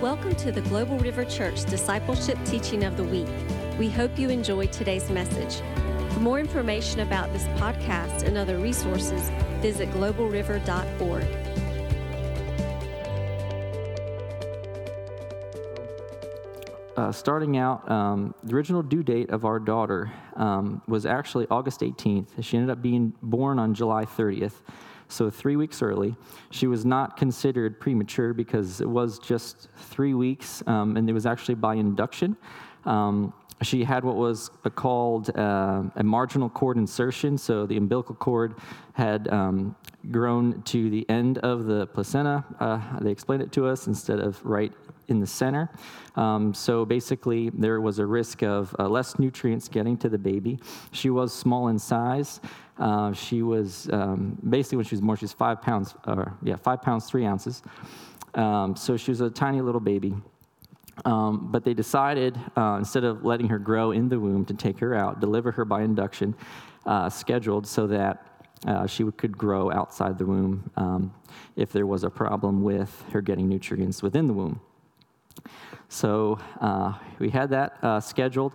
Welcome to the Global River Church Discipleship Teaching of the Week. We hope you enjoy today's message. For more information about this podcast and other resources, visit globalriver.org. Uh, starting out, um, the original due date of our daughter um, was actually August 18th. She ended up being born on July 30th, so three weeks early. She was not considered premature because it was just three weeks, um, and it was actually by induction. Um, she had what was called uh, a marginal cord insertion, so the umbilical cord had um, grown to the end of the placenta. Uh, they explained it to us instead of right in the center. Um, so basically, there was a risk of uh, less nutrients getting to the baby. She was small in size. Uh, she was um, basically when she was born, she was five pounds, or yeah, five pounds three ounces. Um, so she was a tiny little baby. Um, but they decided, uh, instead of letting her grow in the womb, to take her out, deliver her by induction, uh, scheduled so that uh, she could grow outside the womb um, if there was a problem with her getting nutrients within the womb. So uh, we had that uh, scheduled.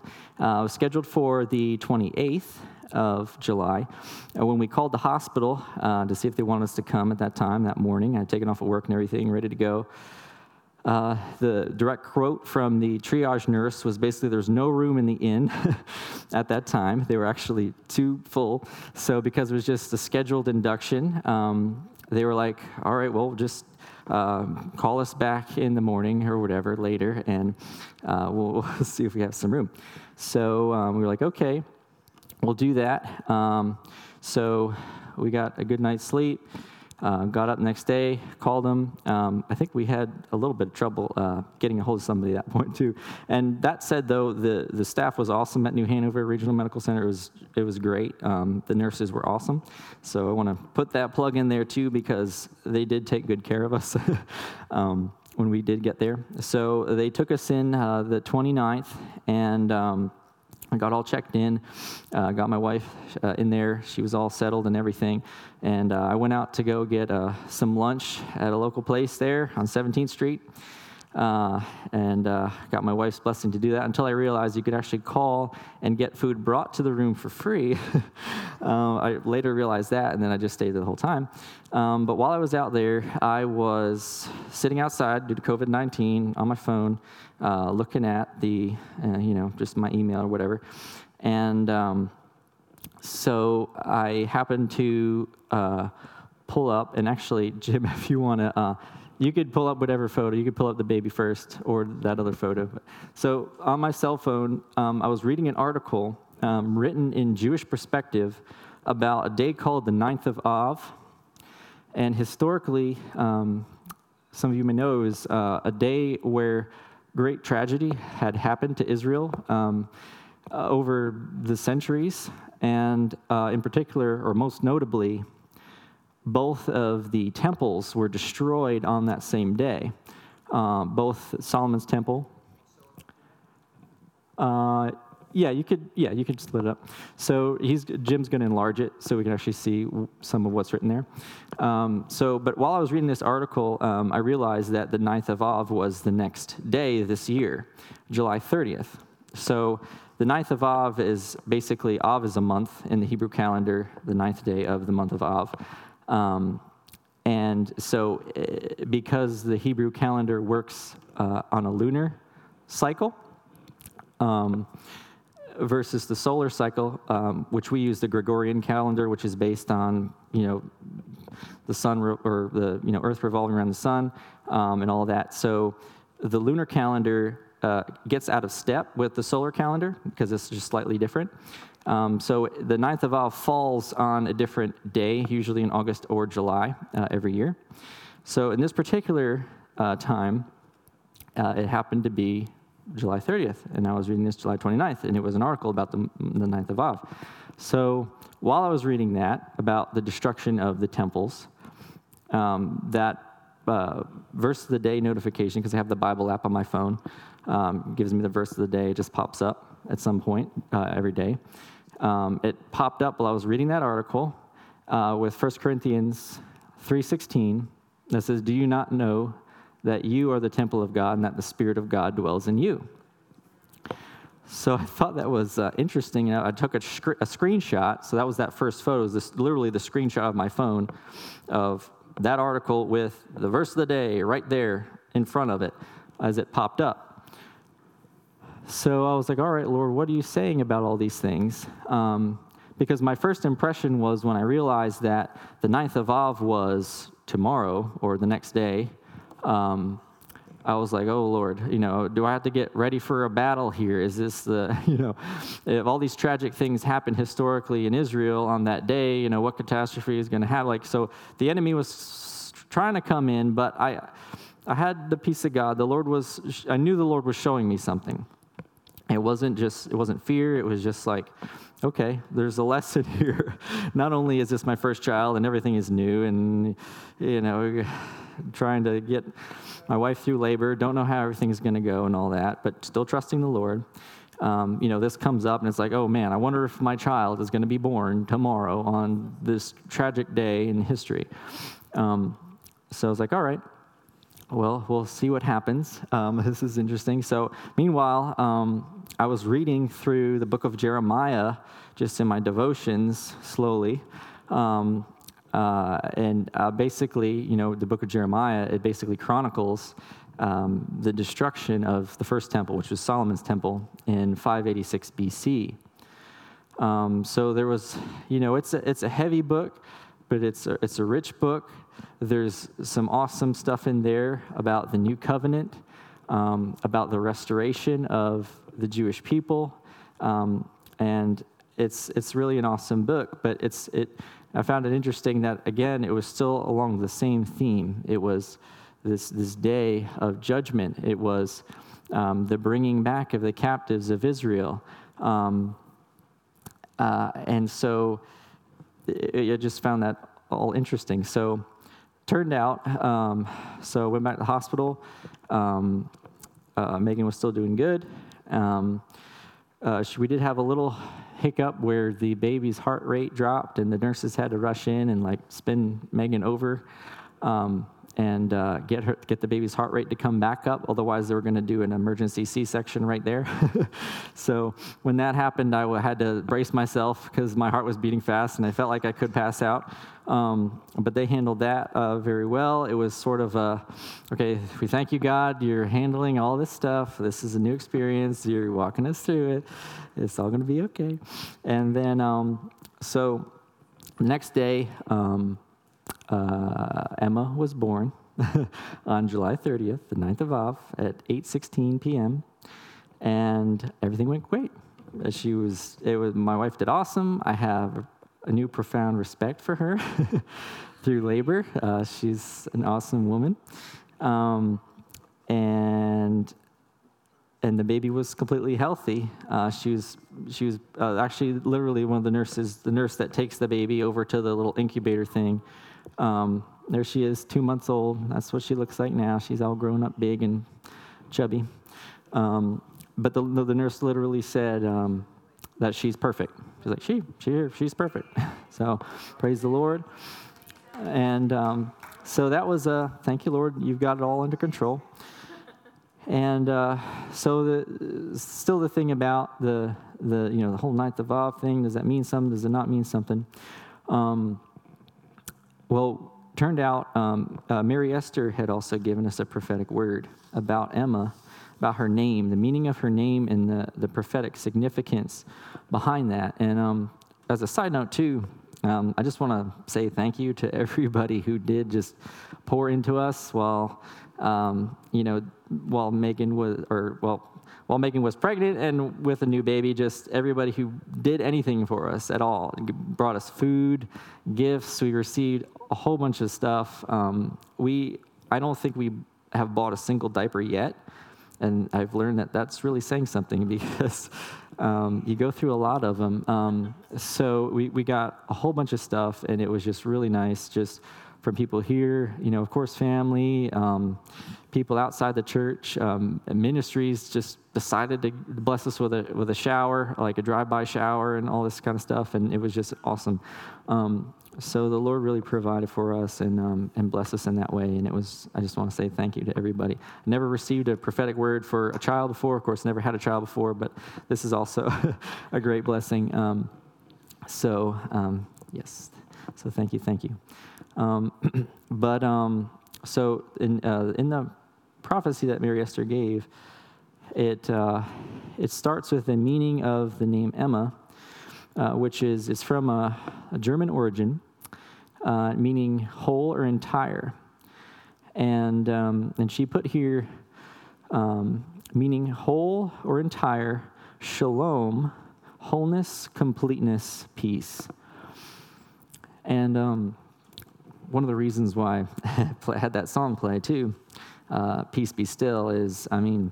Scheduled for the 28th of July. when we called the hospital uh, to see if they wanted us to come at that time, that morning, I had taken off of work and everything, ready to go. Uh, the direct quote from the triage nurse was basically there's no room in the inn at that time. They were actually too full. So, because it was just a scheduled induction, um, they were like, all right, well, just uh, call us back in the morning or whatever later, and uh, we'll, we'll, see if we have some room. So, um, we were like, okay, we'll do that. Um, so, we got a good night's sleep. Uh, got up next day, called them. Um, I think we had a little bit of trouble uh, getting a hold of somebody at that point too. And that said, though, the, the staff was awesome at New Hanover Regional Medical Center. It was it was great. Um, the nurses were awesome. So I want to put that plug in there too because they did take good care of us. um, when we did get there. So they took us in uh, the 29th, and um, I got all checked in, uh, got my wife uh, in there. She was all settled and everything. And uh, I went out to go get uh, some lunch at a local place there on 17th Street. Uh, and uh, got my wife's blessing to do that until I realized you could actually call and get food brought to the room for free. um, I later realized that, and then I just stayed there the whole time. Um, but while I was out there, I was sitting outside due to COVID 19 on my phone, uh, looking at the, uh, you know, just my email or whatever. And um, so I happened to uh, pull up, and actually, Jim, if you want to uh, you could pull up whatever photo. You could pull up the baby first or that other photo. So on my cell phone, um, I was reading an article um, written in Jewish perspective about a day called the Ninth of Av. And historically, um, some of you may know, was uh, a day where great tragedy had happened to Israel um, uh, over the centuries. And uh, in particular, or most notably, both of the temples were destroyed on that same day. Uh, both Solomon's temple. Uh, yeah, you could. Yeah, you could split it up. So he's Jim's going to enlarge it so we can actually see some of what's written there. Um, so, but while I was reading this article, um, I realized that the 9th of Av was the next day this year, July 30th. So the 9th of Av is basically Av is a month in the Hebrew calendar, the ninth day of the month of Av. Um, and so, eh, because the Hebrew calendar works uh, on a lunar cycle um, versus the solar cycle, um, which we use the Gregorian calendar, which is based on you know the sun re- or the you know Earth revolving around the sun um, and all that. So, the lunar calendar uh, gets out of step with the solar calendar because it's just slightly different. Um, so the 9th of Av falls on a different day, usually in August or July uh, every year. So in this particular uh, time, uh, it happened to be July 30th, and I was reading this July 29th, and it was an article about the, the 9th of Av. So while I was reading that about the destruction of the temples, um, that uh, verse of the day notification, because I have the Bible app on my phone, um, gives me the verse of the day. It just pops up at some point uh, every day um, it popped up while I was reading that article uh, with 1 Corinthians 3.16 that says, Do you not know that you are the temple of God and that the Spirit of God dwells in you. So I thought that was uh, interesting. I took a, a, screenshot. So that was that first photo. Is this literally the screenshot of my phone of that article with the verse of the day right there in front of it as it popped up. So I was like, all right, Lord, what are you saying about all these things? Um, because my first impression was when I realized that the 9th of Av was tomorrow or the next day, um, I was like, oh Lord, you know, do I have to get ready for a battle here? Is this the, you know, if all these tragic things happen historically in Israel on that day, you know, what catastrophe is going to happen? Like, so the enemy was trying to come in, but I, I had the peace of God. The Lord was, I knew the Lord was showing me something. It wasn't just, it wasn't fear. It was just like, okay, there's a lesson here. Not only is this my first child and everything is new and, you know, trying to get my wife through labor, don't know how everything's going to go and all that, but still trusting the Lord. Um, you know, this comes up and it's like, oh man, I wonder if my child is going to be born tomorrow on this tragic day in history. Um, so I was like, all right, well, we'll see what happens. Um, this is interesting. So, meanwhile, um, I was reading through the book of Jeremiah just in my devotions slowly. Um, uh, and uh, basically, you know, the book of Jeremiah, it basically chronicles um, the destruction of the first temple, which was Solomon's temple in 586 BC. Um, so there was, you know, it's a, it's a heavy book, but it's a, it's a rich book. There's some awesome stuff in there about the new covenant, um, about the restoration of the Jewish people, um, and it's it's really an awesome book. But it's it I found it interesting that, again, it was still along the same theme. It was this, this day of judgment, it was um, the bringing back of the captives of Israel. Um, uh, and so I just found that all interesting. So, turned out, um, so went back to the hospital. Um, uh, Megan was still doing good. Um, uh, we did have a little hiccup where the baby's heart rate dropped and the nurses had to rush in and like spin Megan over. Um, and uh, get her get the baby's heart rate to come back up. Otherwise, they were going to do an emergency C-section right there. so when that happened, I had to brace myself because my heart was beating fast and I felt like I could pass out. Um, but they handled that uh, very well. It was sort of a, okay, we thank you, God. You're handling all this stuff. This is a new experience. You're walking us through it. It's all going to be okay. And then, um, so next day, um, uh, Emma was born on July 30th, the 9th of Av, at 8:16 p.m. And everything went great. She was, it was, my wife did awesome. I have a new profound respect for her through labor. Uh, she's an awesome woman. Um, and and the baby was completely healthy. Uh, she was she was uh, actually literally one of the nurses, the nurse that takes the baby over to the little incubator thing. Um, there she is, two months old. That's what she looks like now. She's all grown up, big and chubby. Um, but the, the nurse literally said um, that she's perfect. She's like, she, she, she's perfect. so praise the Lord. And um, so that was a thank you, Lord. You've got it all under control. And uh, so the, still the thing about the, the, you know, the whole ninth of Av thing, does that mean something? Does it not mean something? Um, well, turned out um, uh, Mary Esther had also given us a prophetic word about Emma, about her name, the meaning of her name and the, the prophetic significance behind that. And um, as a side note, too, um, I just want to say thank you to everybody who did just pour into us while um, you know, while Megan was, or well, while Megan was pregnant and with a new baby, just everybody who did anything for us at all brought us food, gifts. We received a whole bunch of stuff. Um, we, I don't think we have bought a single diaper yet, and I've learned that that's really saying something because um, you go through a lot of them. Um, so we, we got a whole bunch of stuff, and it was just really nice, just from people here, you know, of course, family, um, people outside the church, um, ministries just decided to bless us with a, with a shower, like a drive by shower, and all this kind of stuff. And it was just awesome. Um, so the Lord really provided for us and, um, and blessed us in that way. And it was, I just want to say thank you to everybody. I never received a prophetic word for a child before. Of course, never had a child before, but this is also a great blessing. Um, so, um, yes. So thank you, thank you. Um, but um, so in, uh, in the prophecy that Mary Esther gave, it, uh, it starts with the meaning of the name Emma, uh, which is, is from a, a German origin uh, meaning whole or entire. And, um, and she put here, um, meaning whole or entire, shalom, wholeness, completeness, peace. And um, one of the reasons why I had that song play too, uh, Peace Be Still, is I mean,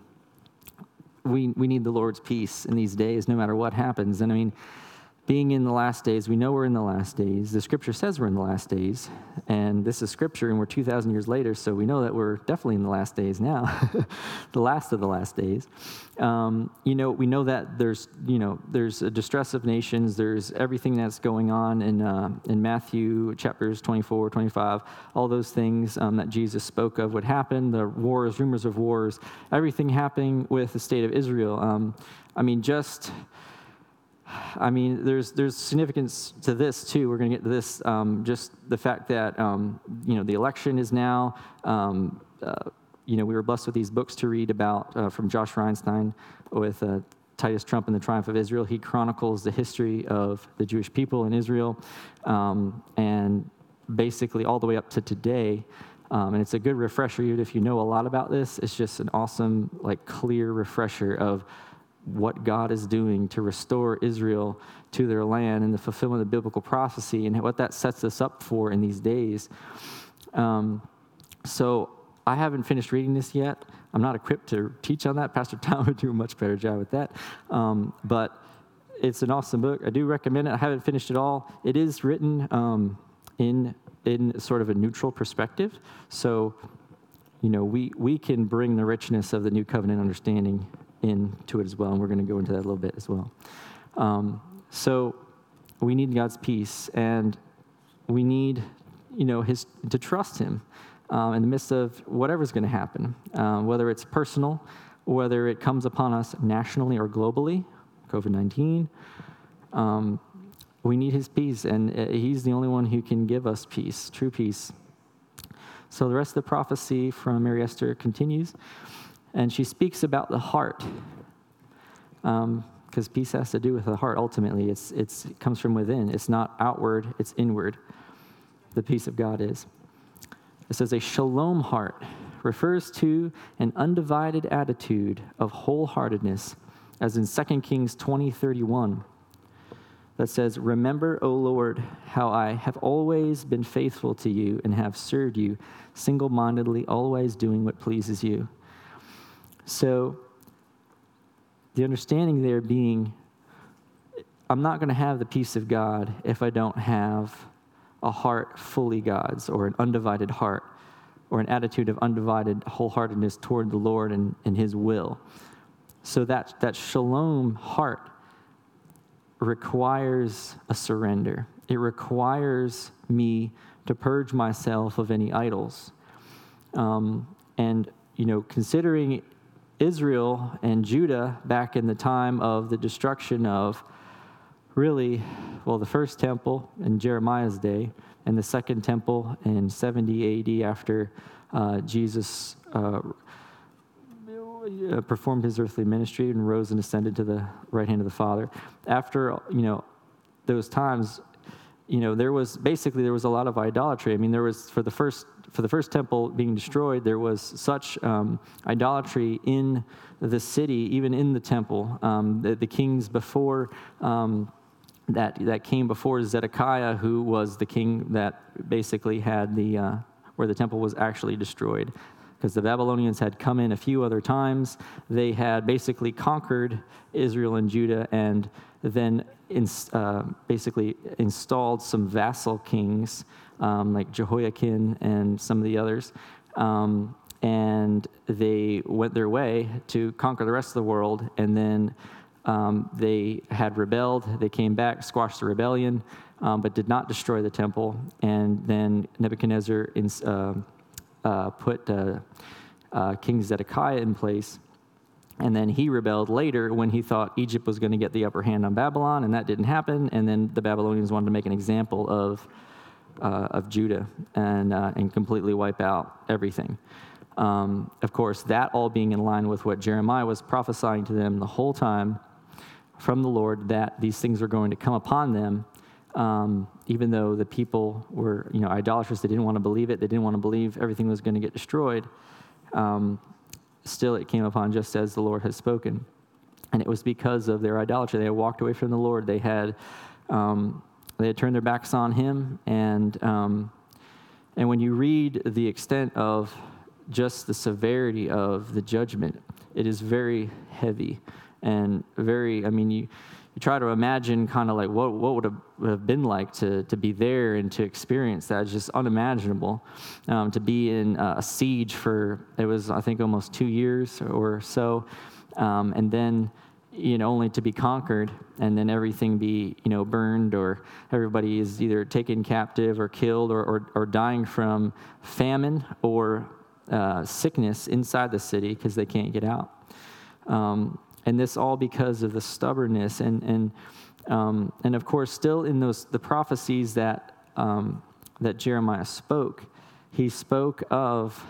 we, we need the Lord's peace in these days, no matter what happens. And I mean, being in the last days, we know we're in the last days. The scripture says we're in the last days, and this is scripture, and we're 2,000 years later, so we know that we're definitely in the last days now, the last of the last days. Um, you know, we know that there's, you know, there's a distress of nations, there's everything that's going on in, uh, in Matthew chapters 24, 25, all those things um, that Jesus spoke of would happen, the wars, rumors of wars, everything happening with the state of Israel. Um, I mean, just I mean, there's there's significance to this too. We're going to get to this. Um, just the fact that um, you know the election is now. Um, uh, you know, we were blessed with these books to read about uh, from Josh Reinstein with uh, Titus Trump and the Triumph of Israel. He chronicles the history of the Jewish people in Israel, um, and basically all the way up to today. Um, and it's a good refresher, even if you know a lot about this. It's just an awesome, like, clear refresher of what God is doing to restore Israel to their land and the fulfillment of biblical prophecy and what that sets us up for in these days. Um, so I haven't finished reading this yet. I'm not equipped to teach on that. Pastor Tom would do a much better job with that. Um, but it's an awesome book. I do recommend it. I haven't finished it all. It is written um, in in sort of a neutral perspective. So, you know, we we can bring the richness of the new covenant understanding into it as well, and we're going to go into that a little bit as well. Um, so we need God's peace, and we need, you know, His to trust Him um, in the midst of whatever's going to happen, um, whether it's personal, whether it comes upon us nationally or globally, COVID nineteen. Um, we need His peace, and uh, He's the only one who can give us peace, true peace. So the rest of the prophecy from Mary Esther continues and she speaks about the heart because um, peace has to do with the heart ultimately. It's, it's, it comes from within. It's not outward it's inward. The peace of god is. It says a shalom heart refers to an undivided attitude of wholeheartedness as in 2 kings 20 31 that says remember o lord how i have always been faithful to you and have served you single-mindedly always doing what pleases you so, the understanding there being, I'm not going to have the peace of God if I don't have a heart fully God's or an undivided heart or an attitude of undivided wholeheartedness toward the Lord and, and His will. So, that, that shalom heart requires a surrender, it requires me to purge myself of any idols. Um, and, you know, considering Israel and Judah back in the time of the destruction of really, well, the first temple in Jeremiah's day, and the second temple in 70 AD after uh, Jesus uh, performed his earthly ministry and rose and ascended to the right hand of the Father. After, you know, those times, you know, there was basically there was a lot of idolatry. I mean, there was for the first for the first temple being destroyed, there was such um, idolatry in the city, even in the temple. Um, the, the, kings before um, that that came before Zedekiah, who was the king that basically had the uh, where the temple was actually destroyed because the Babylonians had come in a few other times. They had basically conquered Israel and Judah and then in, uh, basically installed some vassal kings um, like Jehoiakim and some of the others. Um, and they went their way to conquer the rest of the world. And then um, they had rebelled. They came back, squashed the rebellion, um, but did not destroy the temple. And then Nebuchadnezzar in, uh, uh, put uh, uh, King Zedekiah in place. And then he rebelled later when he thought Egypt was going to get the upper hand on Babylon, and that didn't happen. And then the Babylonians wanted to make an example of, uh, of Judah and, uh, and completely wipe out everything. Um, of course, that all being in line with what Jeremiah was prophesying to them the whole time from the Lord that these things were going to come upon them. Um, even though the people were, you know, idolaters, they didn't want to believe it. They didn't want to believe everything was going to get destroyed. Um, still, it came upon just as the Lord had spoken, and it was because of their idolatry. They had walked away from the Lord. They had, um, they had turned their backs on Him, and um, and when you read the extent of just the severity of the judgment. It is very heavy and very, I mean, you, you try to imagine kind of like what, what would have, been like to, to be there and to experience that. It's just unimaginable. Um, to be in a siege for, it was, I think, almost two years or so. Um, and then, you know, only to be conquered and then everything be, you know, burned or everybody is either taken captive or killed or, or, or dying from famine or uh, sickness inside the city because they can't get out. Um, and this all because of the stubbornness and and um, and of course, still in those the prophecies that um, that Jeremiah spoke, he spoke of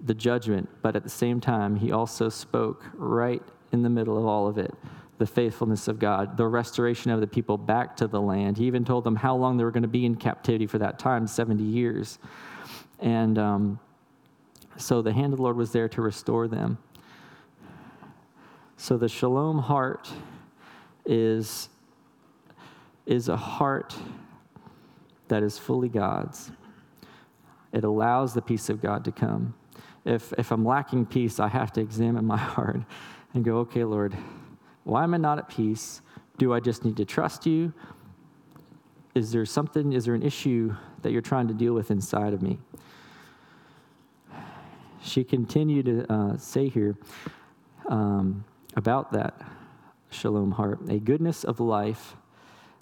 the judgment, but at the same time, he also spoke right in the middle of all of it the faithfulness of God, the restoration of the people back to the land. He even told them how long they were going to be in captivity for that time 70 years. And um, so the hand of the Lord was there to restore them. So the shalom heart is, is a heart that is fully God's. It allows the peace of God to come. If, if I'm lacking peace, I have to examine my heart and go, okay, Lord, why am I not at peace? Do I just need to trust you? Is there something, is there an issue that you're trying to deal with inside of me? she continued to uh, say here um, about that shalom heart a goodness of life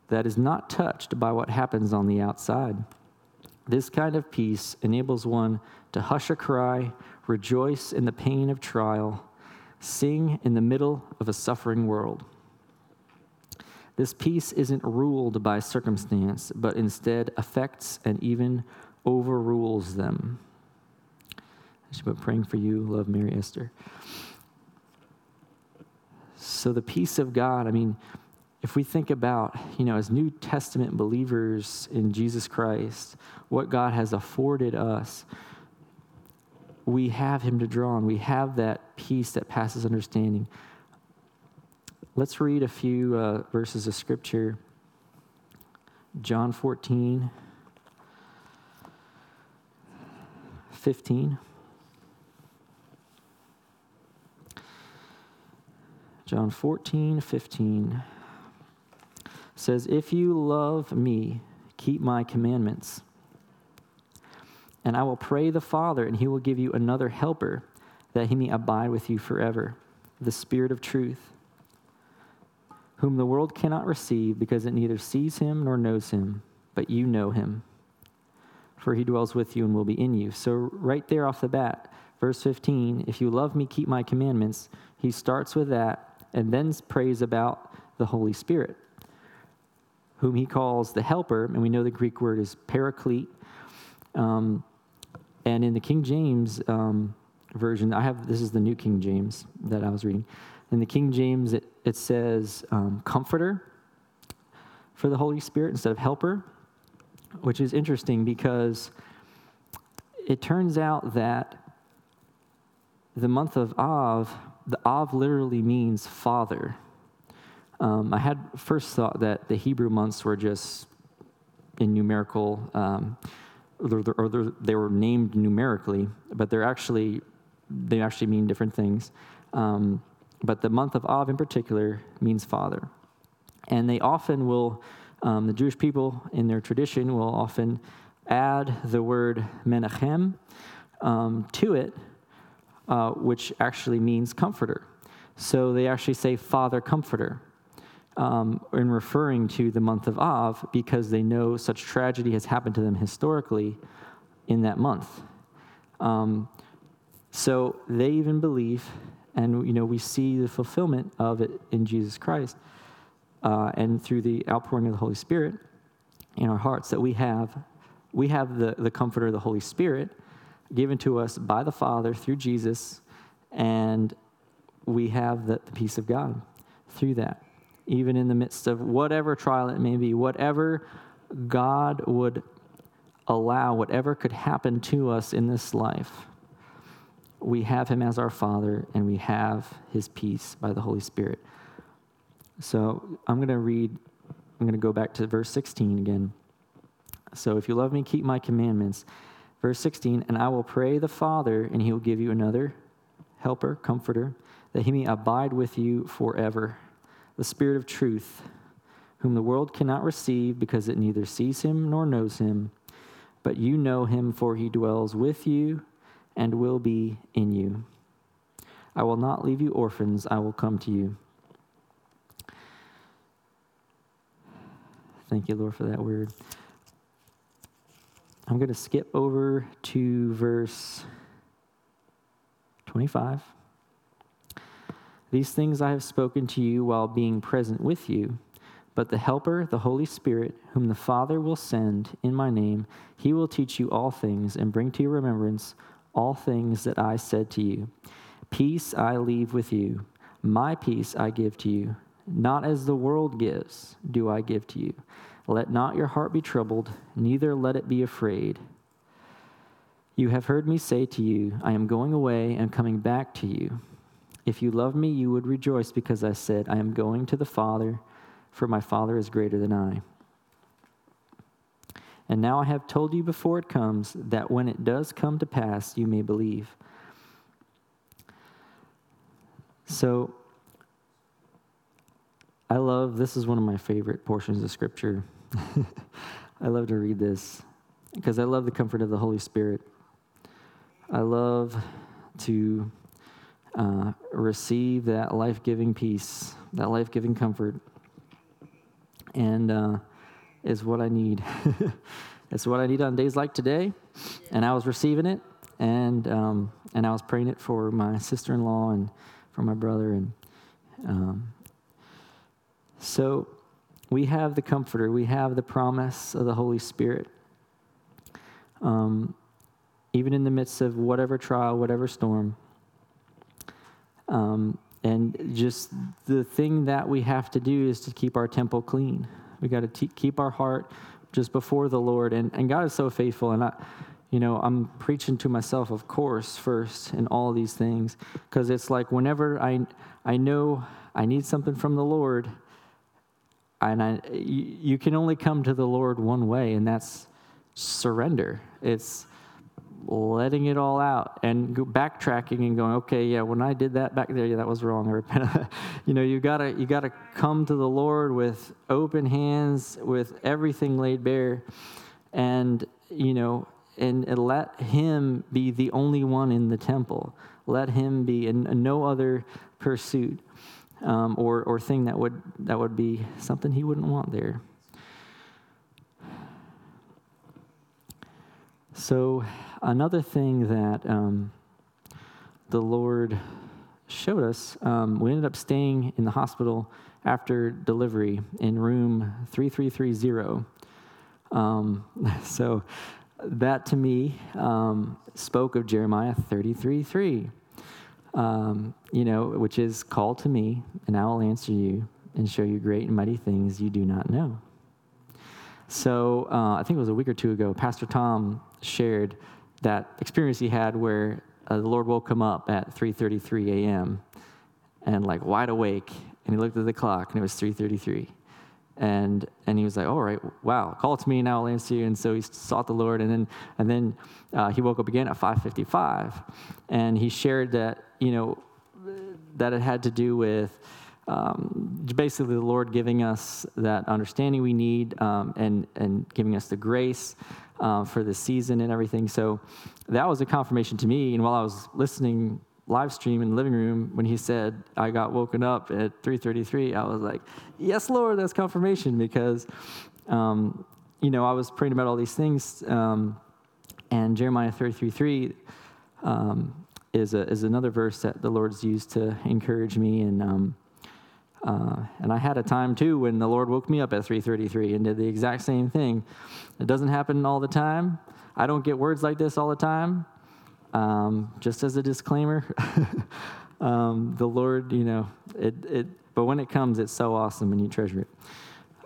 that is not touched by what happens on the outside. This kind of peace enables one to hush a cry, rejoice in the pain of trial, sing in the middle of a suffering world. This peace isn't ruled by circumstance, but instead affects and even overrules them. I should put praying for you, love Mary Esther. So the peace of God, I mean, if we think about, you know, as New Testament believers in Jesus Christ, what God has afforded us, we have Him to draw on. We have that peace that passes understanding. Let's read a few uh, verses of Scripture. John 14, 15. John 14, 15 says, If you love me, keep my commandments. And I will pray the Father, and he will give you another helper, that he may abide with you forever, the Spirit of truth, whom the world cannot receive because it neither sees him nor knows him, but you know him. For he dwells with you and will be in you. So, right there off the bat, verse 15, if you love me, keep my commandments, he starts with that and then prays about the Holy Spirit, whom he calls the helper, and we know the Greek word is paraclete. Um, and in the King James um, version, I have this is the New King James that I was reading. In the King James, it, it says um, comforter for the Holy Spirit instead of helper, which is interesting because it turns out that the month of Av the Av literally means father. Um, I had first thought that the Hebrew months were just in numerical, um, or, or they were named numerically, but they're actually they actually mean different things. Um, but the month of Av in particular means father, and they often will. Um, the Jewish people in their tradition will often add the word Menachem um, to it, uh, which actually means comforter. So they actually say Father Comforter um, in referring to the month of Av because they know such tragedy has happened to them historically in that month. Um, so they even believe, and you know we see the fulfillment of it in Jesus Christ, uh, and through the outpouring of the Holy Spirit in our hearts that we have, we have the, the comforter, the Holy Spirit, given to us by the Father through Jesus, and we have the, the peace of God through that. Even in the midst of whatever trial it may be, whatever God would allow, whatever could happen to us in this life, we have Him as our Father and we have His peace by the Holy Spirit. So I'm going to read, I'm going to go back to verse 16 again. So if you love me, keep my commandments. Verse 16, and I will pray the Father, and he will give you another helper, comforter, that he may abide with you forever the Spirit of truth, whom the world cannot receive because it neither sees him nor knows him. But you know him, for he dwells with you and will be in you. I will not leave you orphans, I will come to you. Thank you, Lord, for that word. I'm going to skip over to verse 25. These things I have spoken to you while being present with you. But the Helper, the Holy Spirit, whom the Father will send in my name, he will teach you all things and bring to your remembrance all things that I said to you. Peace I leave with you, my peace I give to you. Not as the world gives, do I give to you. Let not your heart be troubled, neither let it be afraid. You have heard me say to you, I am going away and coming back to you. If you love me, you would rejoice because I said, I am going to the Father, for my Father is greater than I. And now I have told you before it comes, that when it does come to pass, you may believe. So, I love, this is one of my favorite portions of Scripture. I love to read this because I love the comfort of the Holy Spirit. I love to uh, receive that life giving peace, that life giving comfort, and uh, is what I need. it's what I need on days like today, and I was receiving it, and um, and I was praying it for my sister in law and for my brother, and um, so we have the Comforter, we have the promise of the Holy Spirit. Um, even in the midst of whatever trial, whatever storm, um, and just the thing that we have to do is to keep our temple clean. We got to keep our heart just before the Lord. And, and God is so faithful. And I, you know, I'm preaching to myself, of course, first in all these things, because it's like whenever I, I know I need something from the Lord, and I, you, you can only come to the Lord one way, and that's surrender. It's letting it all out and backtracking and going, okay, yeah, when I did that back there, yeah, that was wrong. I repent. you know, you gotta you gotta come to the Lord with open hands, with everything laid bare, and you know, and, and let Him be the only one in the temple. Let Him be, and, and no other pursuit um, or or thing that would that would be something He wouldn't want there. So another thing that um, the Lord showed us, um, we ended up staying in the hospital after delivery in room 3330. Um, so that to me um, spoke of Jeremiah 33 3, um, you know, which is call to me, and I will answer you and show you great and mighty things you do not know. So uh, I think it was a week or two ago, Pastor Tom shared that experience he had where uh, the Lord woke him up at 3:33 a.m. and like wide awake, and he looked at the clock and it was 3:33, and and he was like, "All right, wow, call to me now, I'll answer you." And so he sought the Lord, and then and then uh, he woke up again at 5:55, and he shared that you know that it had to do with um, basically the Lord giving us that understanding we need um, and, and giving us the grace uh, for the season and everything. So that was a confirmation to me. And while I was listening live stream in the living room, when he said I got woken up at 3:33, I was like, "Yes, Lord, that's confirmation." Because, um, you know, I was praying about all these things, um, and Jeremiah 33:3 um, is is another verse that the Lord's used to encourage me and. Uh, and I had a time too when the Lord woke me up at 3:33 and did the exact same thing. It doesn't happen all the time. I don't get words like this all the time. Um, just as a disclaimer, um, the Lord, you know, it, it. But when it comes, it's so awesome and you treasure it.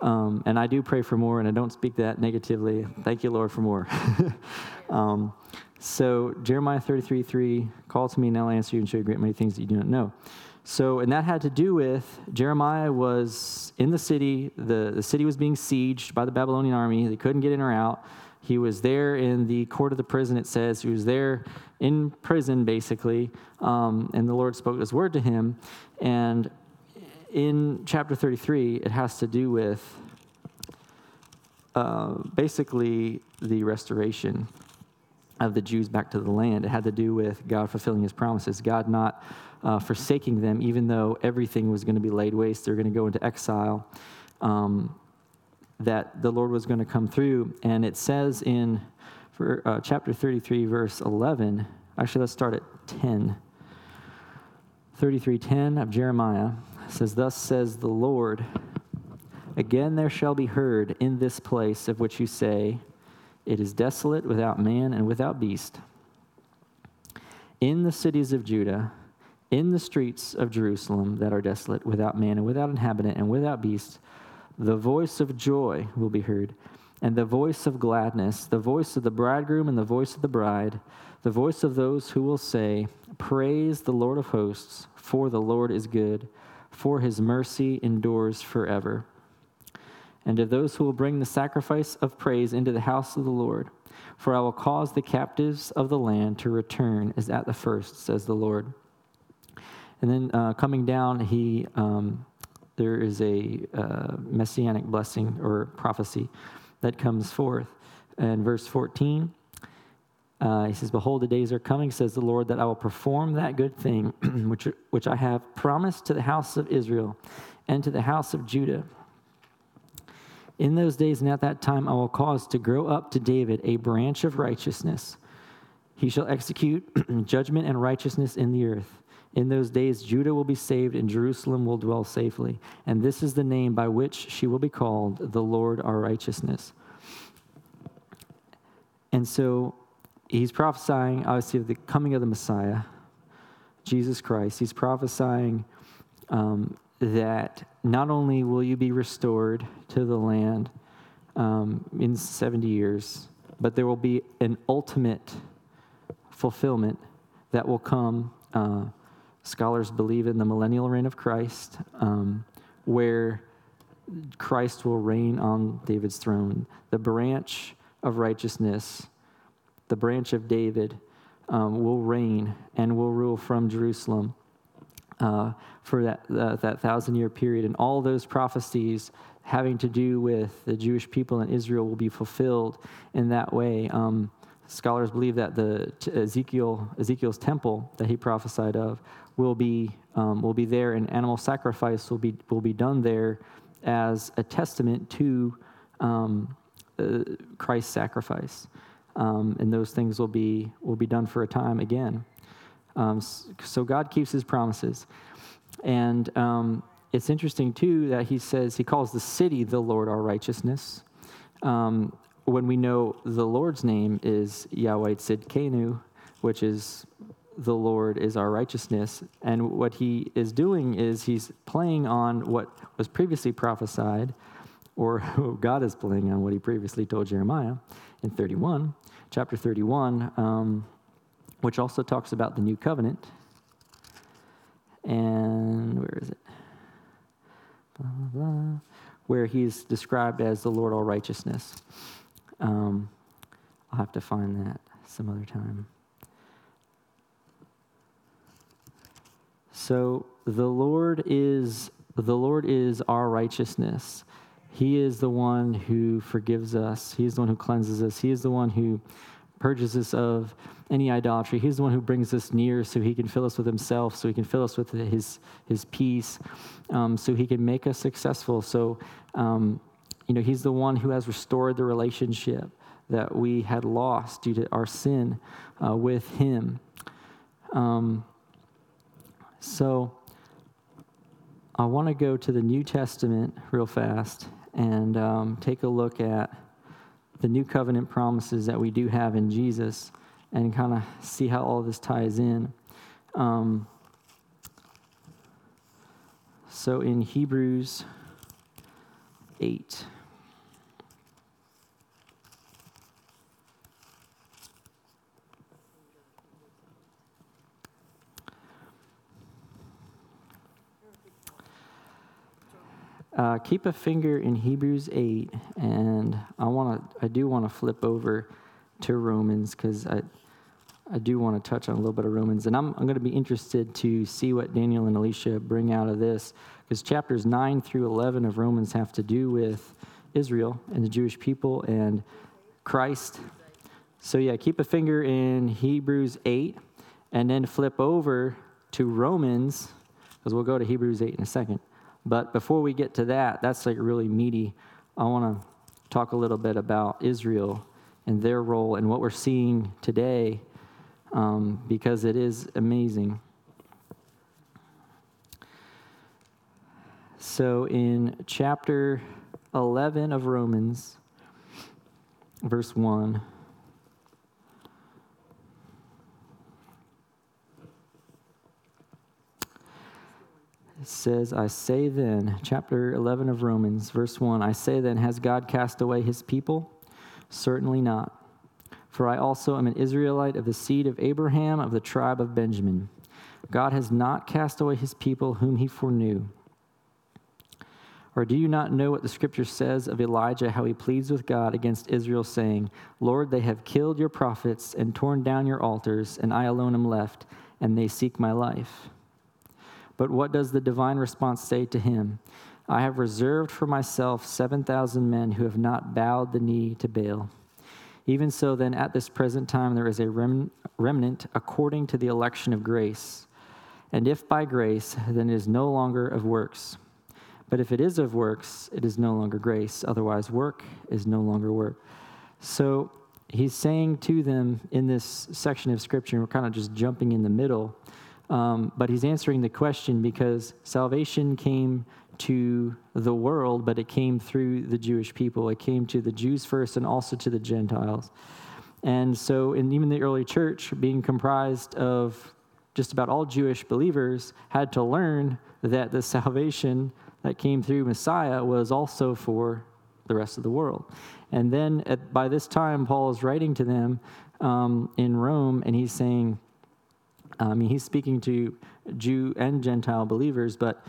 Um, and I do pray for more, and I don't speak that negatively. Thank you, Lord, for more. Um, so Jeremiah 33:3, call to me, and I'll answer you and show you great many things that you do not know. So, and that had to do with Jeremiah was in the city. The, the city was being sieged by the Babylonian army. They couldn't get in or out. He was there in the court of the prison, it says. He was there in prison, basically. Um, and the Lord spoke his word to him. And in chapter 33, it has to do with uh, basically the restoration of the Jews back to the land. It had to do with God fulfilling his promises, God not uh, forsaking them, even though everything was going to be laid waste. They're going to go into exile. Um, that the Lord was going to come through. And it says in for, uh, chapter 33, verse 11, actually, let's start at 10. 33:10 of Jeremiah says, Thus says the Lord, Again there shall be heard in this place of which you say, It is desolate without man and without beast. In the cities of Judah, in the streets of Jerusalem that are desolate, without man and without inhabitant and without beast, the voice of joy will be heard, and the voice of gladness, the voice of the bridegroom and the voice of the bride, the voice of those who will say, Praise the Lord of hosts, for the Lord is good, for his mercy endures forever. And of those who will bring the sacrifice of praise into the house of the Lord, for I will cause the captives of the land to return as at the first, says the Lord. And then uh, coming down, he um, there is a uh, messianic blessing or prophecy that comes forth. And verse 14, uh, he says, Behold, the days are coming, says the Lord, that I will perform that good thing which, which I have promised to the house of Israel and to the house of Judah. In those days and at that time, I will cause to grow up to David a branch of righteousness. He shall execute judgment and righteousness in the earth. In those days, Judah will be saved and Jerusalem will dwell safely. And this is the name by which she will be called the Lord our righteousness. And so he's prophesying, obviously, of the coming of the Messiah, Jesus Christ. He's prophesying um, that not only will you be restored to the land um, in 70 years, but there will be an ultimate fulfillment that will come. Uh, Scholars believe in the millennial reign of Christ, um, where Christ will reign on David's throne. The branch of righteousness, the branch of David, um, will reign and will rule from Jerusalem uh, for that, uh, that thousand year period. And all those prophecies having to do with the Jewish people in Israel will be fulfilled in that way. Um, scholars believe that the Ezekiel, Ezekiel's temple that he prophesied of will be, um, will be there, and animal sacrifice will be, will be done there as a testament to um, uh, Christ's sacrifice. Um, and those things will be, will be done for a time again. Um, so God keeps his promises. And um, it's interesting, too, that he says, he calls the city the Lord our righteousness. Um, when we know the Lord's name is Yahweh Tzidkenu, which is the Lord is our righteousness. And what he is doing is he's playing on what was previously prophesied, or God is playing on what he previously told Jeremiah in 31, chapter 31, um, which also talks about the new covenant. And where is it? Blah, blah, blah. Where he's described as the Lord all righteousness. Um, I'll have to find that some other time. So the Lord is the Lord is our righteousness. He is the one who forgives us. He is the one who cleanses us. He is the one who purges us of any idolatry. He's the one who brings us near so he can fill us with himself, so he can fill us with his, his peace, um, so he can make us successful. So, um, you know, he's the one who has restored the relationship that we had lost due to our sin uh, with him. Um, so, I want to go to the New Testament real fast and um, take a look at the new covenant promises that we do have in Jesus and kind of see how all this ties in. Um, so in Hebrews 8. Uh, keep a finger in Hebrews 8, and I want to. I do want to flip over to Romans because I, I do want to touch on a little bit of Romans, and I'm, I'm going to be interested to see what Daniel and Alicia bring out of this because chapters 9 through 11 of Romans have to do with Israel and the Jewish people and Christ. So yeah, keep a finger in Hebrews 8, and then flip over to Romans because we'll go to Hebrews 8 in a second. But before we get to that, that's like really meaty. I want to talk a little bit about Israel and their role and what we're seeing today um, because it is amazing. So, in chapter 11 of Romans, verse 1. Says, I say then, chapter 11 of Romans, verse 1 I say then, has God cast away his people? Certainly not. For I also am an Israelite of the seed of Abraham, of the tribe of Benjamin. God has not cast away his people whom he foreknew. Or do you not know what the scripture says of Elijah, how he pleads with God against Israel, saying, Lord, they have killed your prophets and torn down your altars, and I alone am left, and they seek my life? But what does the divine response say to him? I have reserved for myself 7,000 men who have not bowed the knee to Baal. Even so, then, at this present time, there is a rem- remnant according to the election of grace. And if by grace, then it is no longer of works. But if it is of works, it is no longer grace. Otherwise, work is no longer work. So he's saying to them in this section of scripture, we're kind of just jumping in the middle um, but he's answering the question because salvation came to the world, but it came through the Jewish people. It came to the Jews first and also to the Gentiles. And so, in even the early church, being comprised of just about all Jewish believers, had to learn that the salvation that came through Messiah was also for the rest of the world. And then at, by this time, Paul is writing to them um, in Rome, and he's saying, I mean, he's speaking to Jew and Gentile believers, but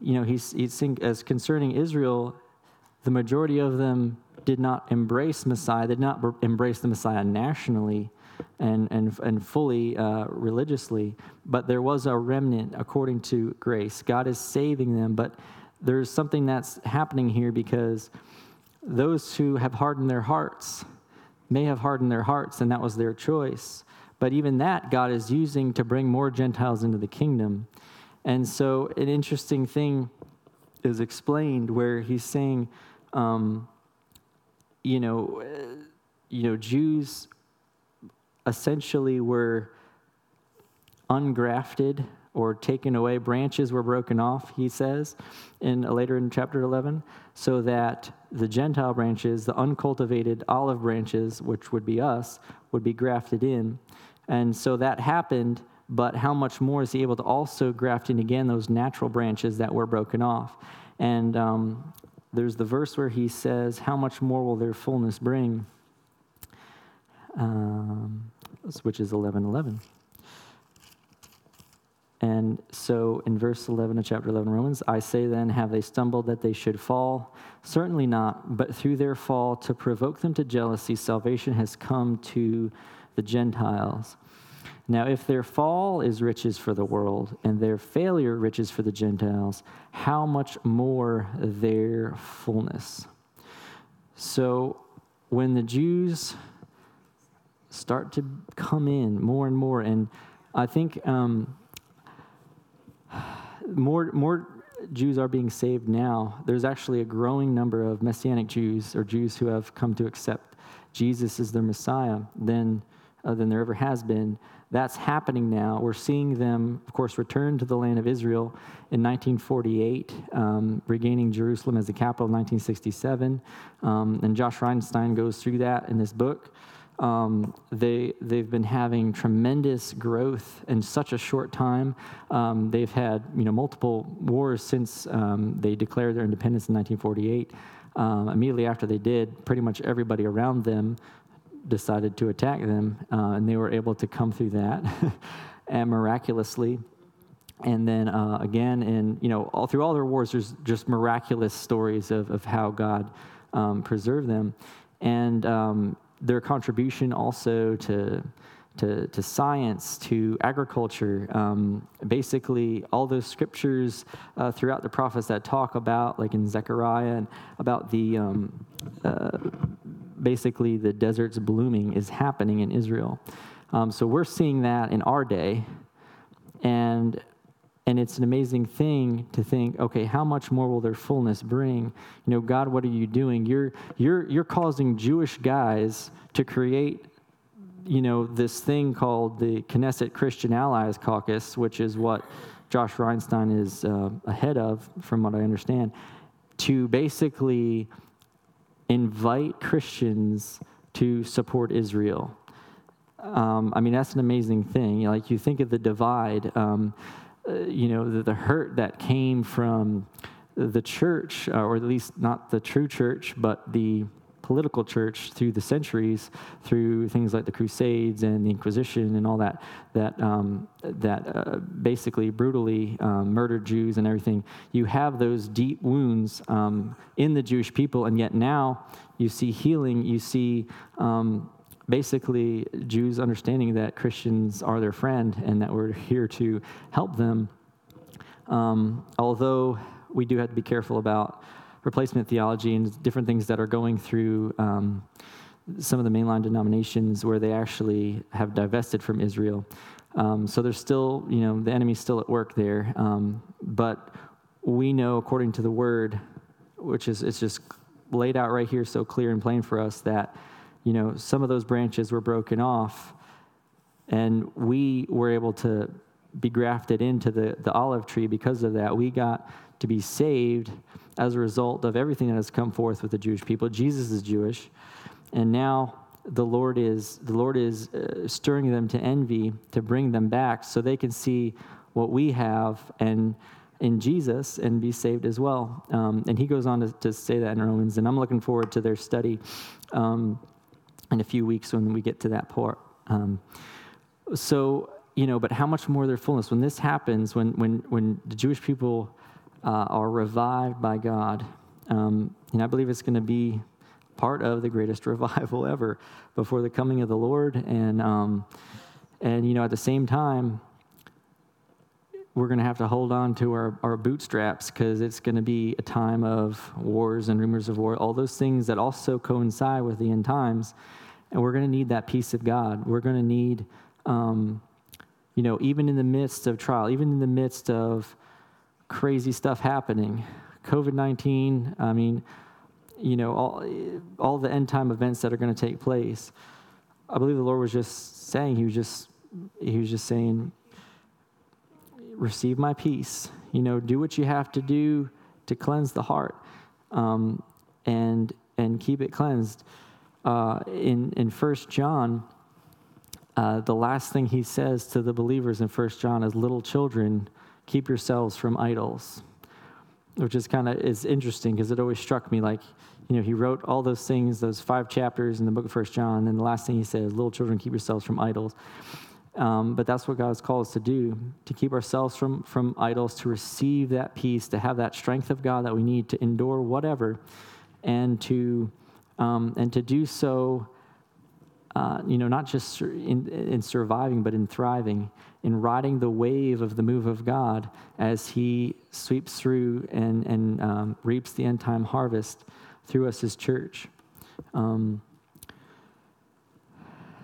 you know, he's, he's as concerning Israel, the majority of them did not embrace Messiah, They did not embrace the Messiah nationally and, and, and fully uh, religiously, but there was a remnant according to grace. God is saving them, but there's something that's happening here because those who have hardened their hearts may have hardened their hearts, and that was their choice. But even that, God is using to bring more Gentiles into the kingdom. And so, an interesting thing is explained where he's saying, um, you know, uh, you know, Jews essentially were ungrafted or taken away. Branches were broken off, he says, in later in chapter 11, so that the Gentile branches, the uncultivated olive branches, which would be us, would be grafted in. And so that happened, but how much more is he able to also graft in again those natural branches that were broken off? And um, there's the verse where he says, How much more will their fullness bring? Um, which is 11 11. And so in verse 11 of chapter 11 Romans, I say then, have they stumbled that they should fall? Certainly not, but through their fall, to provoke them to jealousy, salvation has come to the Gentiles. Now, if their fall is riches for the world and their failure riches for the Gentiles, how much more their fullness? So, when the Jews start to come in more and more, and I think um, more more Jews are being saved now. There's actually a growing number of Messianic Jews or Jews who have come to accept Jesus as their Messiah than, uh, than there ever has been. That's happening now. We're seeing them, of course, return to the land of Israel in 1948, um, regaining Jerusalem as the capital in 1967. Um, and Josh Reinstein goes through that in this book. Um, they, they've been having tremendous growth in such a short time. Um, they've had you know, multiple wars since um, they declared their independence in 1948. Um, immediately after they did, pretty much everybody around them decided to attack them, uh, and they were able to come through that and miraculously. And then uh, again, in you know, all through all their wars, there's just miraculous stories of, of how God um, preserved them. And um, their contribution also to to, to science, to agriculture, um, basically all those scriptures uh, throughout the prophets that talk about, like in Zechariah, and about the um, uh, basically the deserts blooming is happening in Israel. Um, so we're seeing that in our day, and and it's an amazing thing to think, okay, how much more will their fullness bring? You know, God, what are you doing? You're, you're, you're causing Jewish guys to create, you know, this thing called the Knesset Christian Allies Caucus, which is what Josh Reinstein is uh, ahead of, from what I understand, to basically invite Christians to support Israel. Um, I mean, that's an amazing thing. Like, you think of the divide. Um, uh, you know, the, the, hurt that came from the church, uh, or at least not the true church, but the political church through the centuries, through things like the Crusades and the Inquisition and all that, that, um, that uh, basically brutally um, murdered Jews and everything. You have those deep wounds um, in the Jewish people, and yet now you see healing, you see um, basically Jews understanding that Christians are their friend and that we're here to help them. Um, although we do have to be careful about replacement theology and different things that are going through um, some of the mainline denominations where they actually have divested from Israel. Um, so there's still, you know, the enemy's still at work there. Um, but we know, according to the word, which is it's just laid out right here so clear and plain for us that you know, some of those branches were broken off, and we were able to be grafted into the, the olive tree because of that. We got to be saved as a result of everything that has come forth with the Jewish people. Jesus is Jewish, and now the Lord is the Lord is uh, stirring them to envy to bring them back so they can see what we have and in Jesus and be saved as well. Um, and he goes on to, to, say that in Romans, and I'm looking forward to their study. Um, in a few weeks when we get to that part. Um, so, you know, but how much more their fullness? When this happens, when, when, when the Jewish people uh, are revived by God, um, and I believe it's going to be part of the greatest revival ever before the coming of the Lord. And, um, and you know, at the same time, we're going to have to hold on to our, our bootstraps because it's going to be a time of wars and rumors of war, all those things that also coincide with the end times. And we're going to need that peace of God. We're going to need, um, you know, even in the midst of trial, even in the midst of crazy stuff happening, COVID 19, I mean, you know, all, all the end time events that are going to take place. I believe the Lord was just saying, He was just, He was just saying, receive my peace. You know, do what you have to do to cleanse the heart, um, and and keep it cleansed uh, in in First John, uh, the last thing he says to the believers in First John is, "Little children, keep yourselves from idols," which is kind of is interesting because it always struck me like, you know, he wrote all those things, those five chapters in the book of First John, and the last thing he says, "Little children, keep yourselves from idols." Um, but that's what God has called us to do to keep ourselves from, from idols, to receive that peace, to have that strength of God that we need to endure whatever, and to um, and to do so uh, you know, not just in, in surviving, but in thriving, in riding the wave of the move of God as He sweeps through and, and um, reaps the end time harvest through us as church. Um,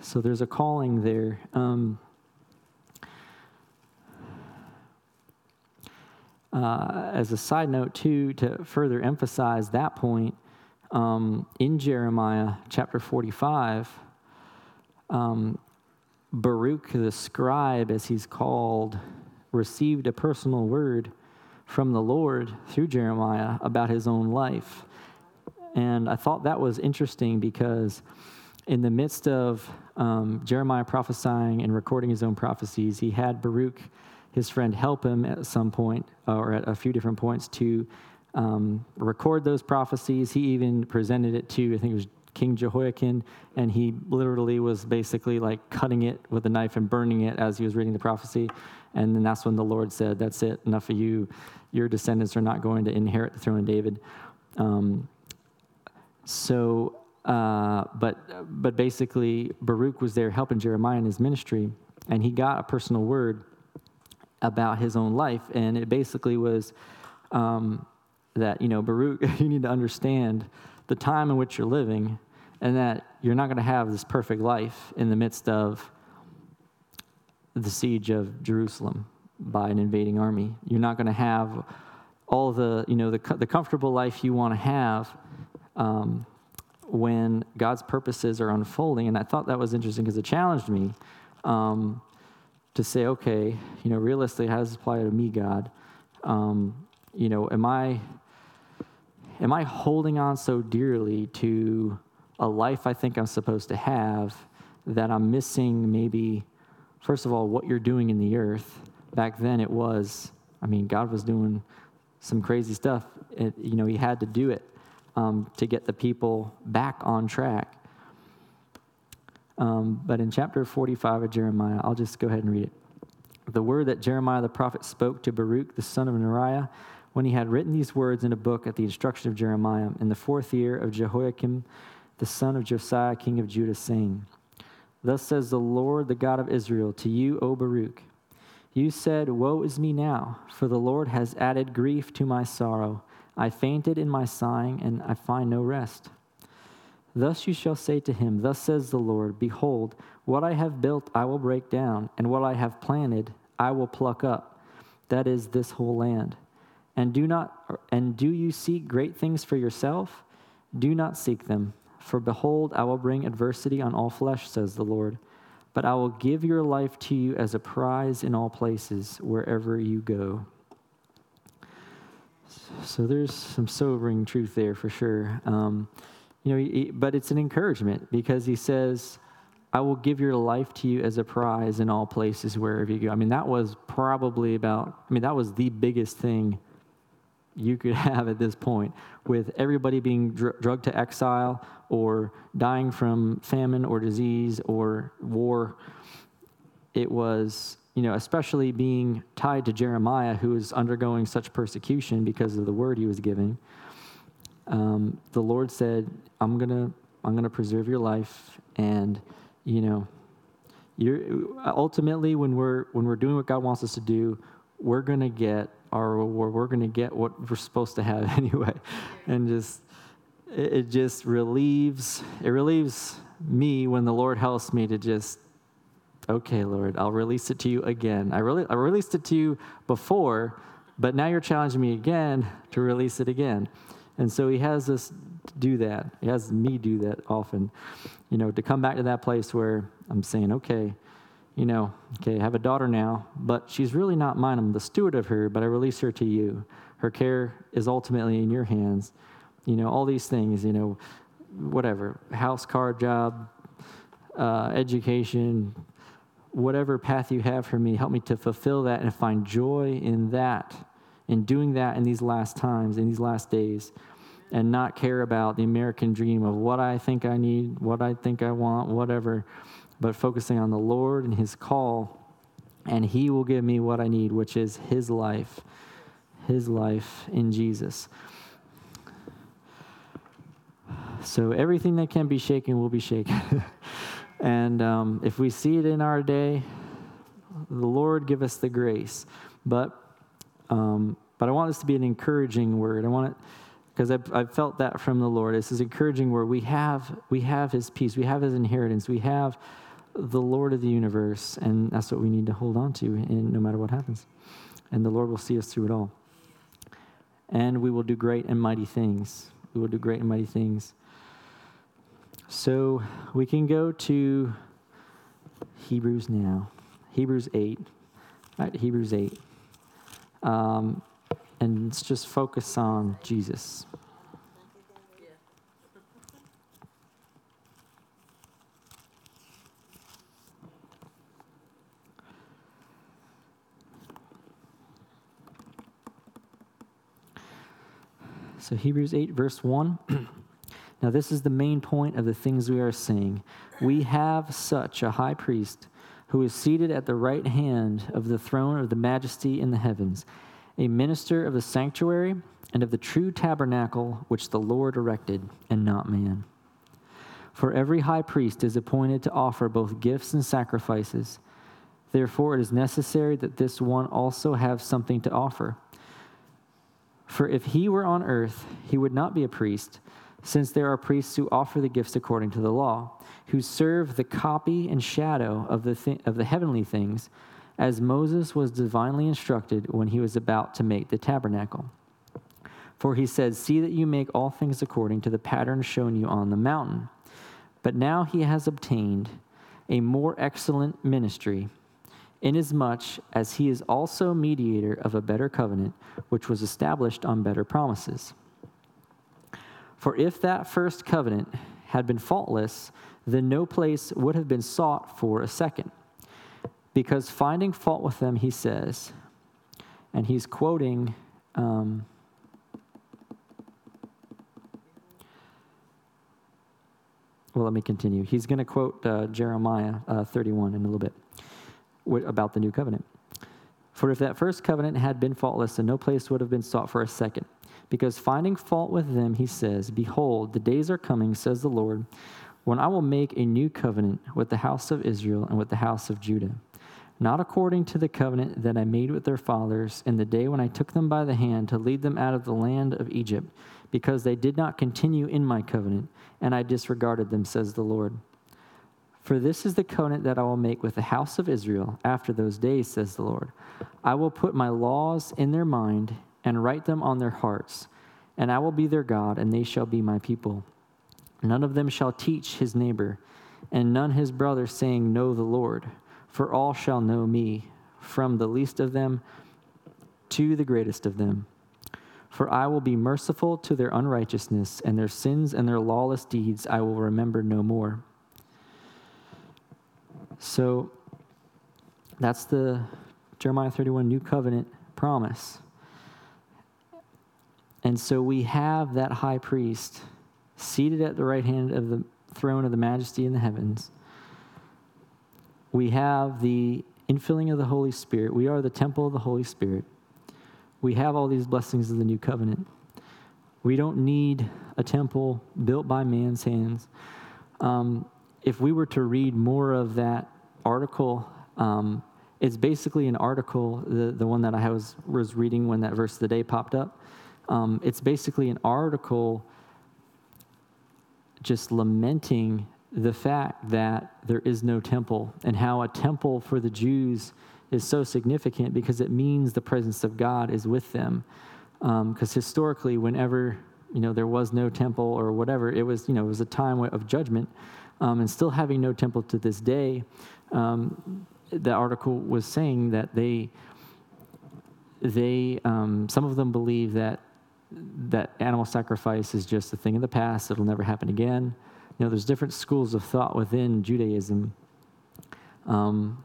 so there's a calling there. Um, uh, as a side note, too, to further emphasize that point, um, in Jeremiah chapter 45, um, Baruch the scribe, as he's called, received a personal word from the Lord through Jeremiah about his own life. And I thought that was interesting because in the midst of um, Jeremiah prophesying and recording his own prophecies, he had Baruch, his friend, help him at some point or at a few different points to um, record those prophecies. He even presented it to, I think it was King Jehoiakim, and he literally was basically like cutting it with a knife and burning it as he was reading the prophecy. And then that's when the Lord said, That's it, enough of you. Your descendants are not going to inherit the throne of David. Um, so, uh, but, but basically, Baruch was there helping Jeremiah in his ministry, and he got a personal word about his own life. And it basically was um, that, you know, Baruch, you need to understand the time in which you're living and that you're not going to have this perfect life in the midst of the siege of Jerusalem by an invading army. You're not going to have all the, you know, the, the comfortable life you want to have um, when God's purposes are unfolding. And I thought that was interesting because it challenged me um, to say, okay, you know, realistically, how does this apply to me, God? Um, you know, am I am I holding on so dearly to a life I think I'm supposed to have that I'm missing maybe, first of all, what you're doing in the earth? Back then it was, I mean, God was doing some crazy stuff. It, you know, He had to do it um, to get the people back on track. Um, but in chapter 45 of Jeremiah, I'll just go ahead and read it. The word that Jeremiah the prophet spoke to Baruch, the son of Neriah, when he had written these words in a book at the instruction of Jeremiah in the fourth year of Jehoiakim, the son of Josiah, king of Judah, saying, Thus says the Lord, the God of Israel, to you, O Baruch. You said, Woe is me now, for the Lord has added grief to my sorrow. I fainted in my sighing, and I find no rest. Thus you shall say to him, Thus says the Lord, Behold, what I have built I will break down, and what I have planted I will pluck up. That is this whole land. And do not and do you seek great things for yourself? Do not seek them. For behold, I will bring adversity on all flesh, says the Lord. But I will give your life to you as a prize in all places, wherever you go. So there's some sobering truth there for sure. Um, you know, but it's an encouragement because he says, I will give your life to you as a prize in all places wherever you go. I mean, that was probably about, I mean, that was the biggest thing you could have at this point with everybody being dr- drugged to exile or dying from famine or disease or war. It was, you know, especially being tied to Jeremiah, who was undergoing such persecution because of the word he was giving. Um, the Lord said, "I'm gonna, I'm gonna preserve your life, and you know, you're ultimately when we're when we're doing what God wants us to do, we're gonna get or we're going to get what we're supposed to have anyway. And just, it, it just relieves, it relieves me when the Lord helps me to just, okay, Lord, I'll release it to you again. I, really, I released it to you before, but now you're challenging me again to release it again. And so he has us do that. He has me do that often, you know, to come back to that place where I'm saying, okay, you know, okay, I have a daughter now, but she's really not mine. I'm the steward of her, but I release her to you. Her care is ultimately in your hands. You know, all these things, you know, whatever, house, car, job, uh, education, whatever path you have for me, help me to fulfill that and find joy in that, in doing that in these last times, in these last days, and not care about the American dream of what I think I need, what I think I want, whatever but focusing on the Lord and His call, and He will give me what I need, which is His life, His life in Jesus. So everything that can be shaken will be shaken. And um, if we see it in our day, the Lord give us the grace. But um, but I want this to be an encouraging word. I want it because I've, I've felt that from the Lord. This encouraging word. We have we have His peace. We have His inheritance. We have the Lord of the universe, and that's what we need to hold on to, in, no matter what happens. And the Lord will see us through it all. And we will do great and mighty things. We will do great and mighty things. So we can go to Hebrews now. Hebrews 8. Right, Hebrews 8. Um, and let's just focus on Jesus. So, Hebrews 8, verse 1. now, this is the main point of the things we are saying. We have such a high priest who is seated at the right hand of the throne of the majesty in the heavens, a minister of the sanctuary and of the true tabernacle which the Lord erected, and not man. For every high priest is appointed to offer both gifts and sacrifices. Therefore, it is necessary that this one also have something to offer. For if he were on earth, he would not be a priest, since there are priests who offer the gifts according to the law, who serve the copy and shadow of the, th- of the heavenly things, as Moses was divinely instructed when he was about to make the tabernacle. For he said, See that you make all things according to the pattern shown you on the mountain. But now he has obtained a more excellent ministry inasmuch as he is also mediator of a better covenant, which was established on better promises. For if that first covenant had been faultless, then no place would have been sought for a second. Because finding fault with them, he says, and he's quoting. Um, well, let me continue. He's going to quote uh, Jeremiah uh, 31 in a little bit about the new covenant. For if that first covenant had been faultless, then no place would have been sought for a second. Because finding fault with them, he says, Behold, the days are coming, says the Lord, when I will make a new covenant with the house of Israel and with the house of Judah. Not according to the covenant that I made with their fathers in the day when I took them by the hand to lead them out of the land of Egypt, because they did not continue in my covenant, and I disregarded them, says the Lord. For this is the covenant that I will make with the house of Israel after those days, says the Lord. I will put my laws in their mind and write them on their hearts, and I will be their God, and they shall be my people. None of them shall teach his neighbor, and none his brother, saying, Know the Lord, for all shall know me, from the least of them to the greatest of them. For I will be merciful to their unrighteousness, and their sins and their lawless deeds I will remember no more. So that's the Jeremiah 31 New Covenant promise. And so we have that high priest seated at the right hand of the throne of the majesty in the heavens. We have the infilling of the Holy Spirit. We are the temple of the Holy Spirit. We have all these blessings of the new covenant. We don't need a temple built by man's hands. Um, if we were to read more of that article, um, it's basically an article, the, the one that I was, was reading when that verse of the day popped up. Um, it's basically an article just lamenting the fact that there is no temple and how a temple for the Jews is so significant because it means the presence of God is with them. Because um, historically, whenever you know there was no temple or whatever, it was you know it was a time of judgment um, and still having no temple to this day, um, the article was saying that they, they um, some of them believe that that animal sacrifice is just a thing of the past; it'll never happen again. You know, there's different schools of thought within Judaism. Um,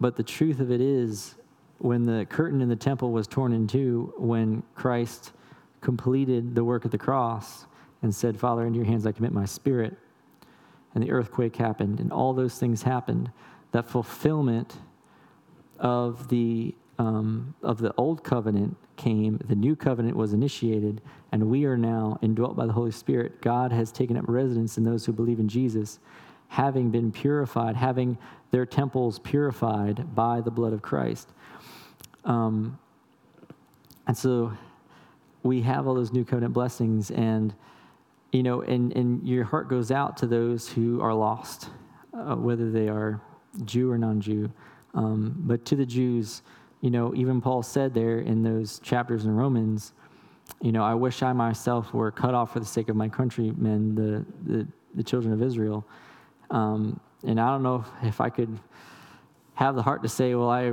but the truth of it is, when the curtain in the temple was torn in two, when Christ completed the work of the cross and said, Father, into your hands I commit my spirit, and the earthquake happened, and all those things happened. That fulfillment of the um, of the old covenant came, the new covenant was initiated, and we are now indwelt by the Holy Spirit. God has taken up residence in those who believe in Jesus, having been purified, having their temples purified by the blood of Christ. Um, and so we have all those new covenant blessings, and you know, and, and your heart goes out to those who are lost, uh, whether they are Jew or non Jew. Um, but to the Jews, you know, even Paul said there in those chapters in Romans, you know, I wish I myself were cut off for the sake of my countrymen, the, the, the children of Israel. Um, and I don't know if, if I could have the heart to say, well, I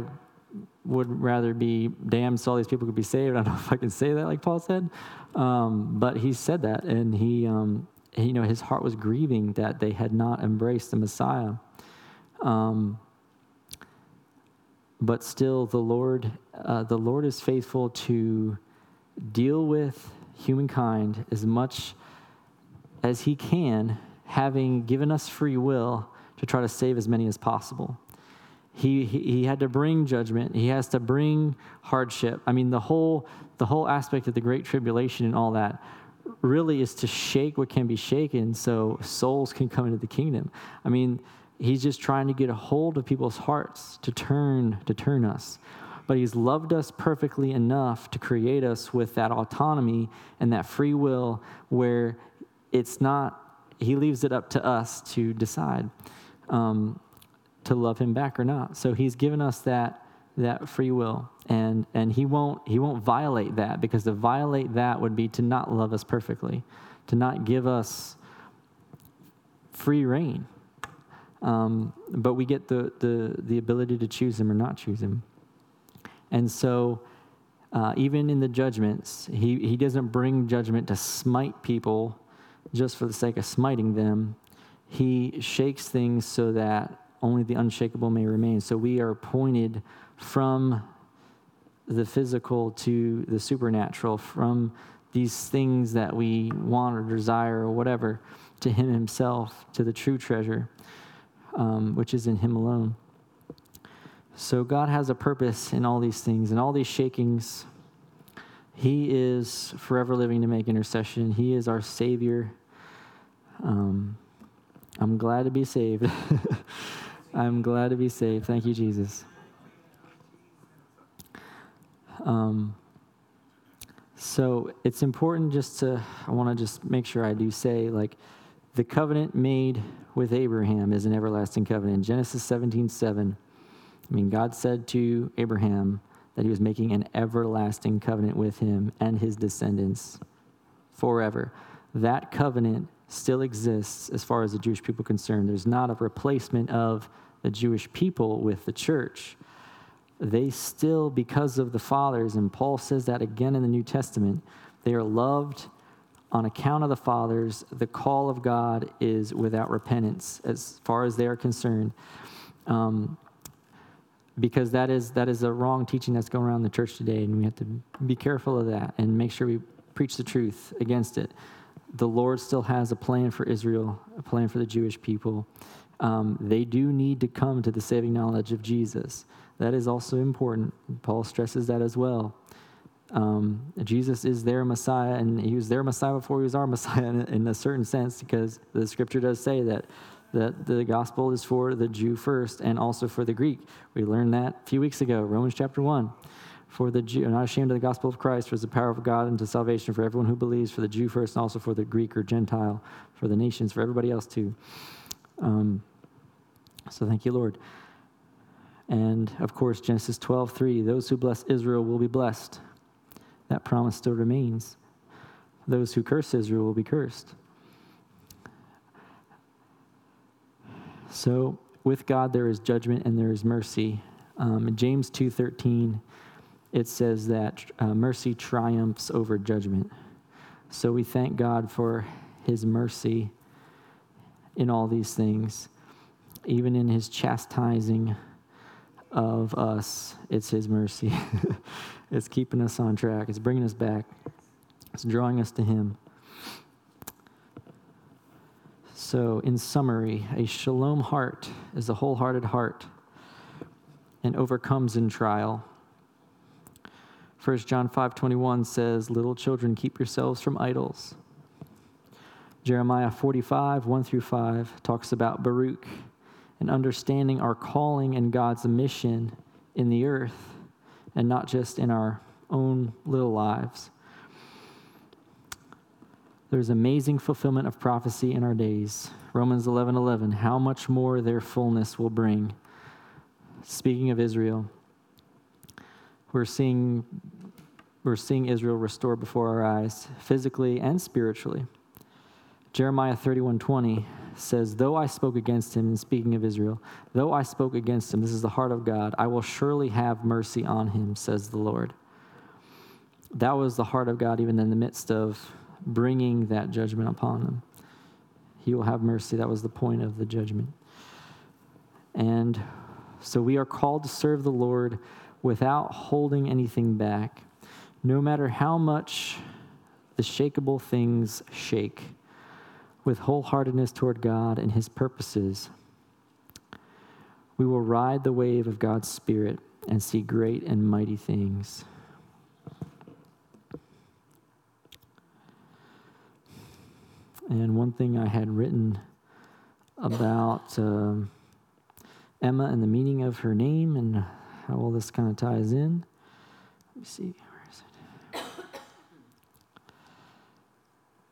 would rather be damned so all these people could be saved. I don't know if I can say that like Paul said. Um, but he said that, and he, um, he, you know, his heart was grieving that they had not embraced the Messiah. Um, but still, the Lord, uh, the Lord is faithful to deal with humankind as much as He can, having given us free will to try to save as many as possible. He, he, had to bring judgment. He has to bring hardship. I mean, the whole, the whole aspect of the Great Tribulation and all that really is to shake what can be shaken so souls can come into the kingdom. I mean, he's just trying to get a hold of people's hearts to turn to turn us but he's loved us perfectly enough to create us with that autonomy and that free will where it's not he leaves it up to us to decide um, to love him back or not. So he's given us that that free will. And and he won't he won't violate that because to violate that would be to not love us perfectly to not give us free reign. Um, but we get the, the the ability to choose him or not choose him. And so uh, even in the judgments he, he doesn't bring judgment to smite people just for the sake of smiting them. He shakes things so that only the unshakable may remain. So we are pointed from the physical to the supernatural, from these things that we want or desire or whatever, to Him Himself, to the true treasure, um, which is in Him alone. So God has a purpose in all these things, and all these shakings. He is forever living to make intercession. He is our Savior. Um, I'm glad to be saved. I'm glad to be saved. Thank you, Jesus. Um, so it's important just to, I want to just make sure I do say, like, the covenant made with Abraham is an everlasting covenant. Genesis 17 7. I mean, God said to Abraham that he was making an everlasting covenant with him and his descendants forever. That covenant still exists as far as the Jewish people are concerned. There's not a replacement of the Jewish people with the church, they still, because of the fathers, and Paul says that again in the New Testament, they are loved on account of the fathers. The call of God is without repentance as far as they are concerned. Um, because that is that is a wrong teaching that's going around the church today, and we have to be careful of that and make sure we preach the truth against it. The Lord still has a plan for Israel, a plan for the Jewish people, um, they do need to come to the saving knowledge of Jesus. That is also important. Paul stresses that as well. Um, Jesus is their Messiah, and he was their Messiah before he was our Messiah in, in a certain sense, because the scripture does say that, that the gospel is for the Jew first and also for the Greek. We learned that a few weeks ago, Romans chapter 1. For the Jew, not ashamed of the gospel of Christ, for the power of God unto salvation for everyone who believes, for the Jew first, and also for the Greek or Gentile, for the nations, for everybody else too. Um, so thank you, Lord. And of course, Genesis 12, 3, those who bless Israel will be blessed. That promise still remains. Those who curse Israel will be cursed. So with God there is judgment and there is mercy. Um, in James 2:13, it says that uh, mercy triumphs over judgment. So we thank God for His mercy in all these things. Even in his chastising of us, it's his mercy. it's keeping us on track, it's bringing us back, it's drawing us to him. So, in summary, a shalom heart is a wholehearted heart and overcomes in trial. 1 John 5:21 says, "Little children, keep yourselves from idols." Jeremiah 45, 1 through 5, talks about Baruch and understanding our calling and God's mission in the earth and not just in our own little lives. There's amazing fulfillment of prophecy in our days. Romans 11 11, how much more their fullness will bring. Speaking of Israel, we're seeing, we're seeing Israel restored before our eyes, physically and spiritually. Jeremiah 31:20 says, Though I spoke against him, and speaking of Israel, though I spoke against him, this is the heart of God, I will surely have mercy on him, says the Lord. That was the heart of God, even in the midst of bringing that judgment upon them. He will have mercy. That was the point of the judgment. And so we are called to serve the Lord without holding anything back, no matter how much the shakable things shake, with wholeheartedness toward God and His purposes. We will ride the wave of God's Spirit and see great and mighty things. And one thing I had written about um, Emma and the meaning of her name and how all this kind of ties in. Let me see.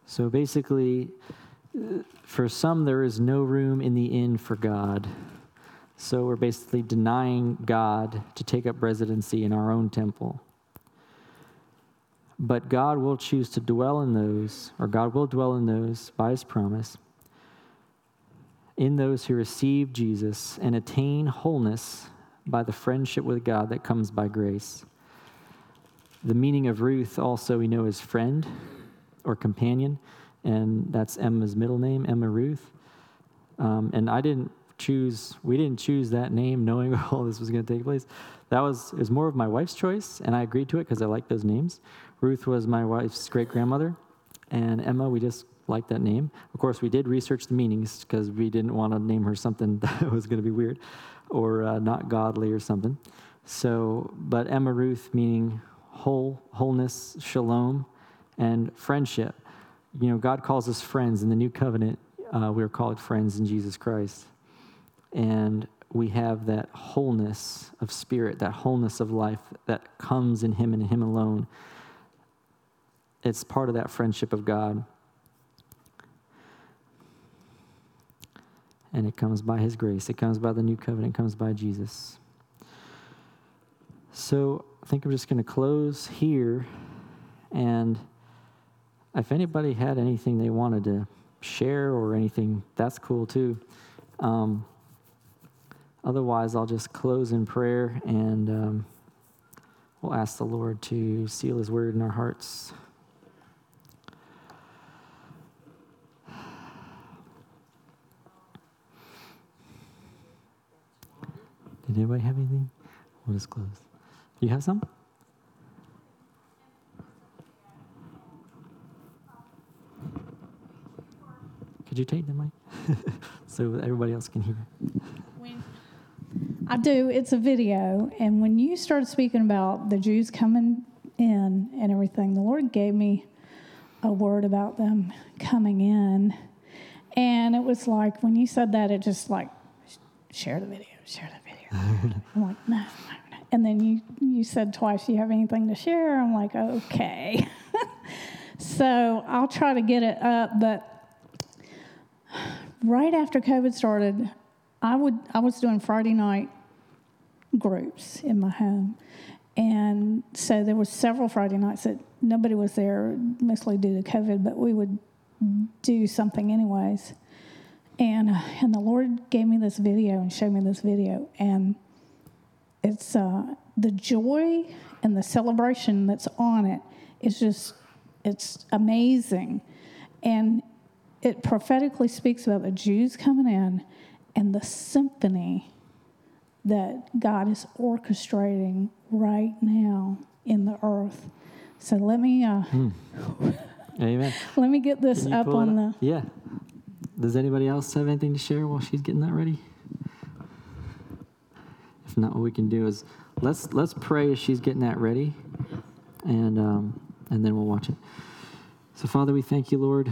So basically, for some, there is no room in the inn for God. So we're basically denying God to take up residency in our own temple. But God will choose to dwell in those, or God will dwell in those by his promise, in those who receive Jesus and attain wholeness by the friendship with God that comes by grace. The meaning of Ruth also we know is friend or companion, and that's Emma's middle name, Emma Ruth. Um, and I didn't choose, we didn't choose that name knowing all this was going to take place. That was, it was more of my wife's choice, and I agreed to it because I like those names. Ruth was my wife's great grandmother, and Emma, we just liked that name. Of course, we did research the meanings because we didn't want to name her something that was going to be weird or uh, not godly or something. So, but Emma Ruth meaning whole, wholeness, shalom, and friendship. You know, God calls us friends in the new covenant. Uh, we are called friends in Jesus Christ. And we have that wholeness of spirit, that wholeness of life that comes in Him and Him alone it's part of that friendship of God. And it comes by His grace, it comes by the new covenant, it comes by Jesus. So I think I'm just going to close here. And if anybody had anything they wanted to share or anything, that's cool too. Um, otherwise, I'll just close in prayer and um, we'll ask the Lord to seal His word in our hearts. Did anybody have anything? We'll just close. You have some? Could you take the mic so everybody else can hear? I do. It's a video, and when you started speaking about the Jews coming in and everything, the Lord gave me a word about them coming in, and it was like when you said that, it just like share the video, share the video. I'm like, no, no, no. And then you, you said twice, you have anything to share? I'm like, okay. so I'll try to get it up. But right after COVID started, I, would, I was doing Friday night groups in my home. And so there was several Friday nights that nobody was there, mostly due to COVID, but we would do something anyways. And, and the Lord gave me this video and showed me this video. And it's uh, the joy and the celebration that's on it is just, it's amazing. And it prophetically speaks about the Jews coming in and the symphony that God is orchestrating right now in the earth. So let me, uh, hmm. Amen. let me get this up on up? the. Yeah. Does anybody else have anything to share while she's getting that ready? If not, what we can do is let's let's pray as she's getting that ready, and um, and then we'll watch it. So, Father, we thank you, Lord.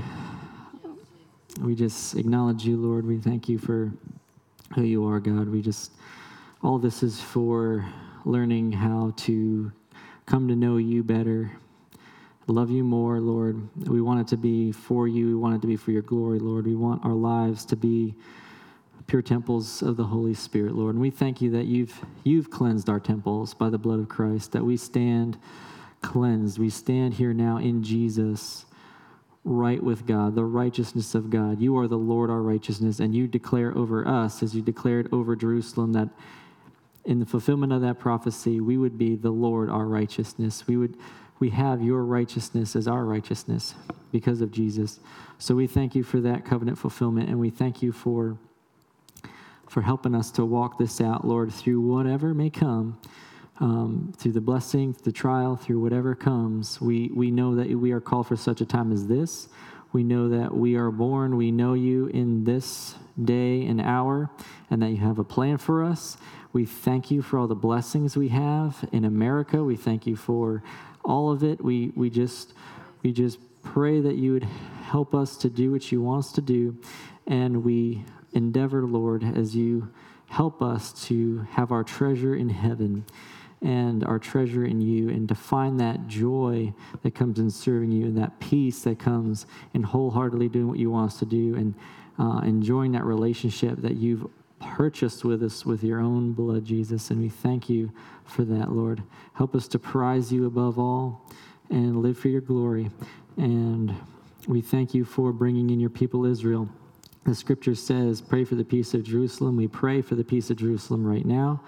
We just acknowledge you, Lord. We thank you for who you are, God. We just, all this is for learning how to come to know you better, love you more, Lord. We want it to be for you. We want it to be for your glory, Lord. We want our lives to be pure temples of the Holy Spirit, Lord. And we thank you that you've you've cleansed our temples by the blood of Christ, that we stand cleansed. We stand here now in Jesus right with God, the righteousness of God. You are the Lord our righteousness, and you declare over us, as you declared over Jerusalem, that in the fulfillment of that prophecy, we would be the Lord our righteousness. We would we have your righteousness as our righteousness because of Jesus. So we thank you for that covenant fulfillment, and we thank you for for helping us to walk this out, Lord, through whatever may come. Um, through the blessing, the trial, through whatever comes, we, we know that we are called for such a time as this. We know that we are born. We know you in this day and hour, and that you have a plan for us. We thank you for all the blessings we have in America. We thank you for all of it. We, we just we just pray that you would help us to do what you want us to do, and we endeavor, Lord, as you help us to have our treasure in heaven and our treasure in you, and to find that joy that comes in serving you, and that peace that comes in wholeheartedly doing what you want us to do, and uh, enjoying that relationship that you've purchased with us with your own blood, Jesus. And we thank you for that, Lord. Help us to prize you above all and live for your glory. And we thank you for bringing in your people, Israel. The scripture says, Pray for the peace of Jerusalem. We pray for the peace of Jerusalem right now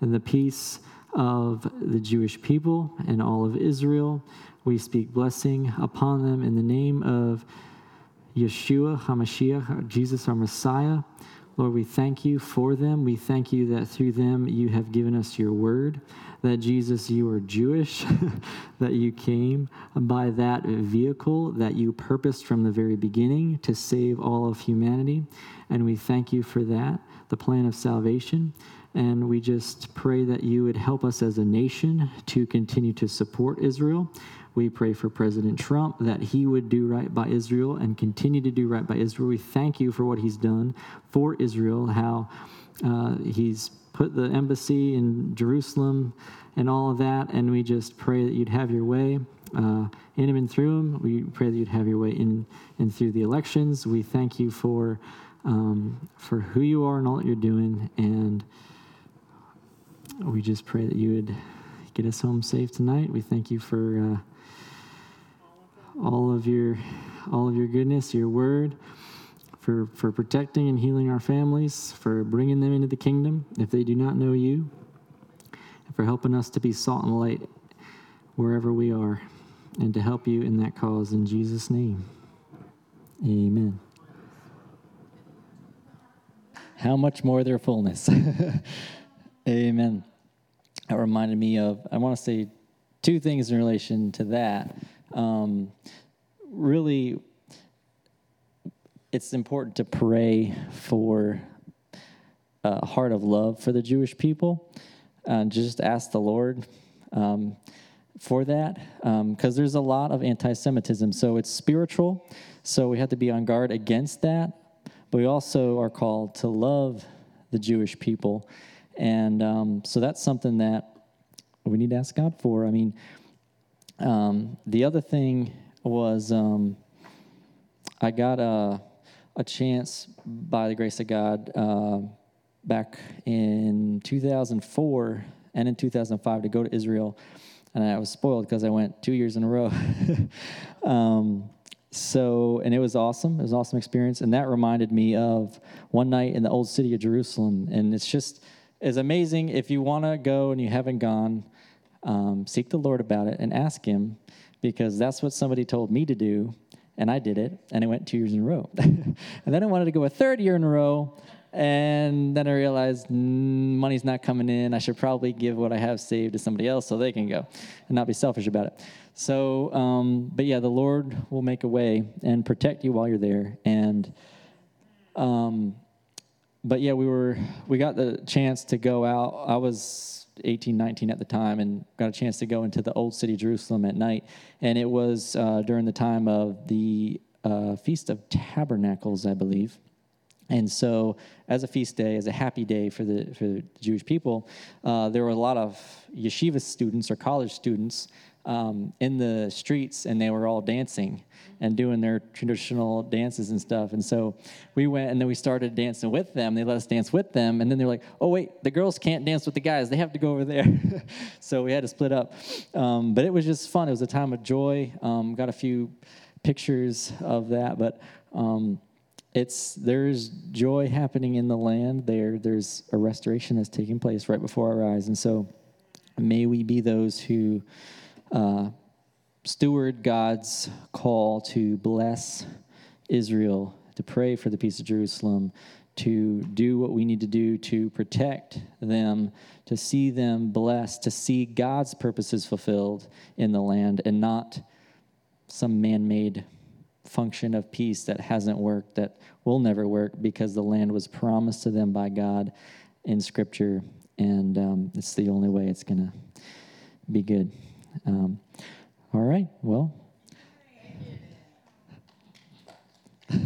and the peace of the Jewish people and all of Israel. We speak blessing upon them in the name of Yeshua HaMashiach, Jesus our Messiah. Lord, we thank you for them. We thank you that through them you have given us your word, that Jesus, you are Jewish, that you came by that vehicle that you purposed from the very beginning to save all of humanity. And we thank you for that, the plan of salvation. And we just pray that you would help us as a nation to continue to support Israel. We pray for President Trump that he would do right by Israel and continue to do right by Israel. We thank you for what he's done for Israel, how uh, he's put the embassy in Jerusalem and all of that. And we just pray that you'd have your way uh, in him and through him. We pray that you'd have your way in and through the elections. We thank you for um, for who you are and all that you're doing. And we just pray that you would get us home safe tonight. We thank you for. Uh, all of your all of your goodness, your word, for, for protecting and healing our families, for bringing them into the kingdom if they do not know you, and for helping us to be salt and light wherever we are, and to help you in that cause in Jesus' name. Amen. How much more their fullness. Amen. That reminded me of, I want to say two things in relation to that um, really, it's important to pray for a heart of love for the Jewish people. and just ask the Lord um, for that, because um, there's a lot of anti Semitism. So it's spiritual, so we have to be on guard against that. But we also are called to love the Jewish people. And um, so that's something that we need to ask God for. I mean, um, the other thing was um, I got a, a chance by the grace of God uh, back in 2004 and in 2005 to go to Israel. And I was spoiled because I went two years in a row. um, so, and it was awesome. It was an awesome experience. And that reminded me of one night in the old city of Jerusalem. And it's just, it's amazing if you want to go and you haven't gone um, seek the Lord about it and ask Him because that's what somebody told me to do, and I did it, and I went two years in a row. and then I wanted to go a third year in a row, and then I realized mm, money's not coming in. I should probably give what I have saved to somebody else so they can go and not be selfish about it. So, um, but yeah, the Lord will make a way and protect you while you're there. And, um, but yeah, we were, we got the chance to go out. I was 18, 19 at the time, and got a chance to go into the old city Jerusalem at night. And it was uh, during the time of the uh, Feast of Tabernacles, I believe. And so, as a feast day, as a happy day for the, for the Jewish people, uh, there were a lot of yeshiva students or college students um, in the streets, and they were all dancing and doing their traditional dances and stuff. And so we went, and then we started dancing with them. They let us dance with them, and then they're like, "Oh wait, the girls can't dance with the guys; they have to go over there." so we had to split up. Um, but it was just fun. It was a time of joy. Um, got a few pictures of that, but. Um, it's there's joy happening in the land there there's a restoration that's taking place right before our eyes and so may we be those who uh, steward god's call to bless israel to pray for the peace of jerusalem to do what we need to do to protect them to see them blessed to see god's purposes fulfilled in the land and not some man-made function of peace that hasn't worked, that will never work because the land was promised to them by God in Scripture, and um, it's the only way it's going to be good. Um, all right, well.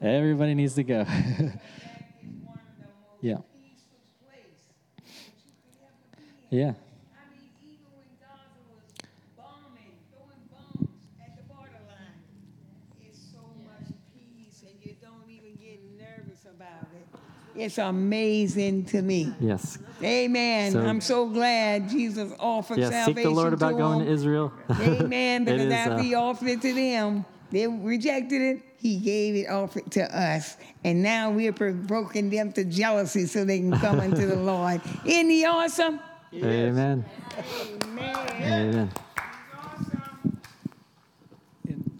Everybody needs to go. yeah. Yeah. It's amazing to me. Yes. Amen. So, I'm so glad Jesus offered yes, salvation. Seek the Lord about to going to Israel. Amen. Because is, after uh, he offered it to them, they rejected it. He gave it, offered to us. And now we're provoking them to jealousy so they can come unto the Lord. Isn't he awesome? Amen. Amen. Amen.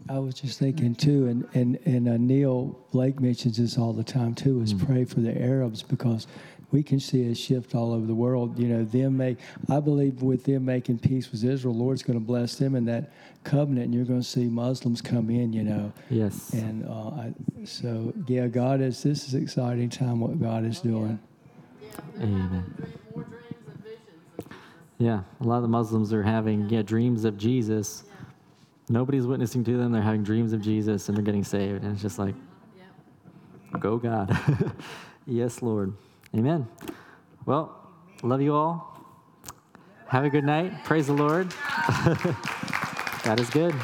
I was just thinking too, and and and uh, Neil Blake mentions this all the time too. Is pray for the Arabs because we can see a shift all over the world. You know, them make. I believe with them making peace with Israel, Lord's going to bless them in that covenant, and you're going to see Muslims come in. You know. Yes. And uh, I, so yeah, God is. This is exciting time. What God is doing. Amen. Yeah, a lot of the Muslims are having yeah dreams of Jesus. Nobody's witnessing to them. They're having dreams of Jesus and they're getting saved. And it's just like, go God. yes, Lord. Amen. Well, love you all. Have a good night. Praise the Lord. that is good.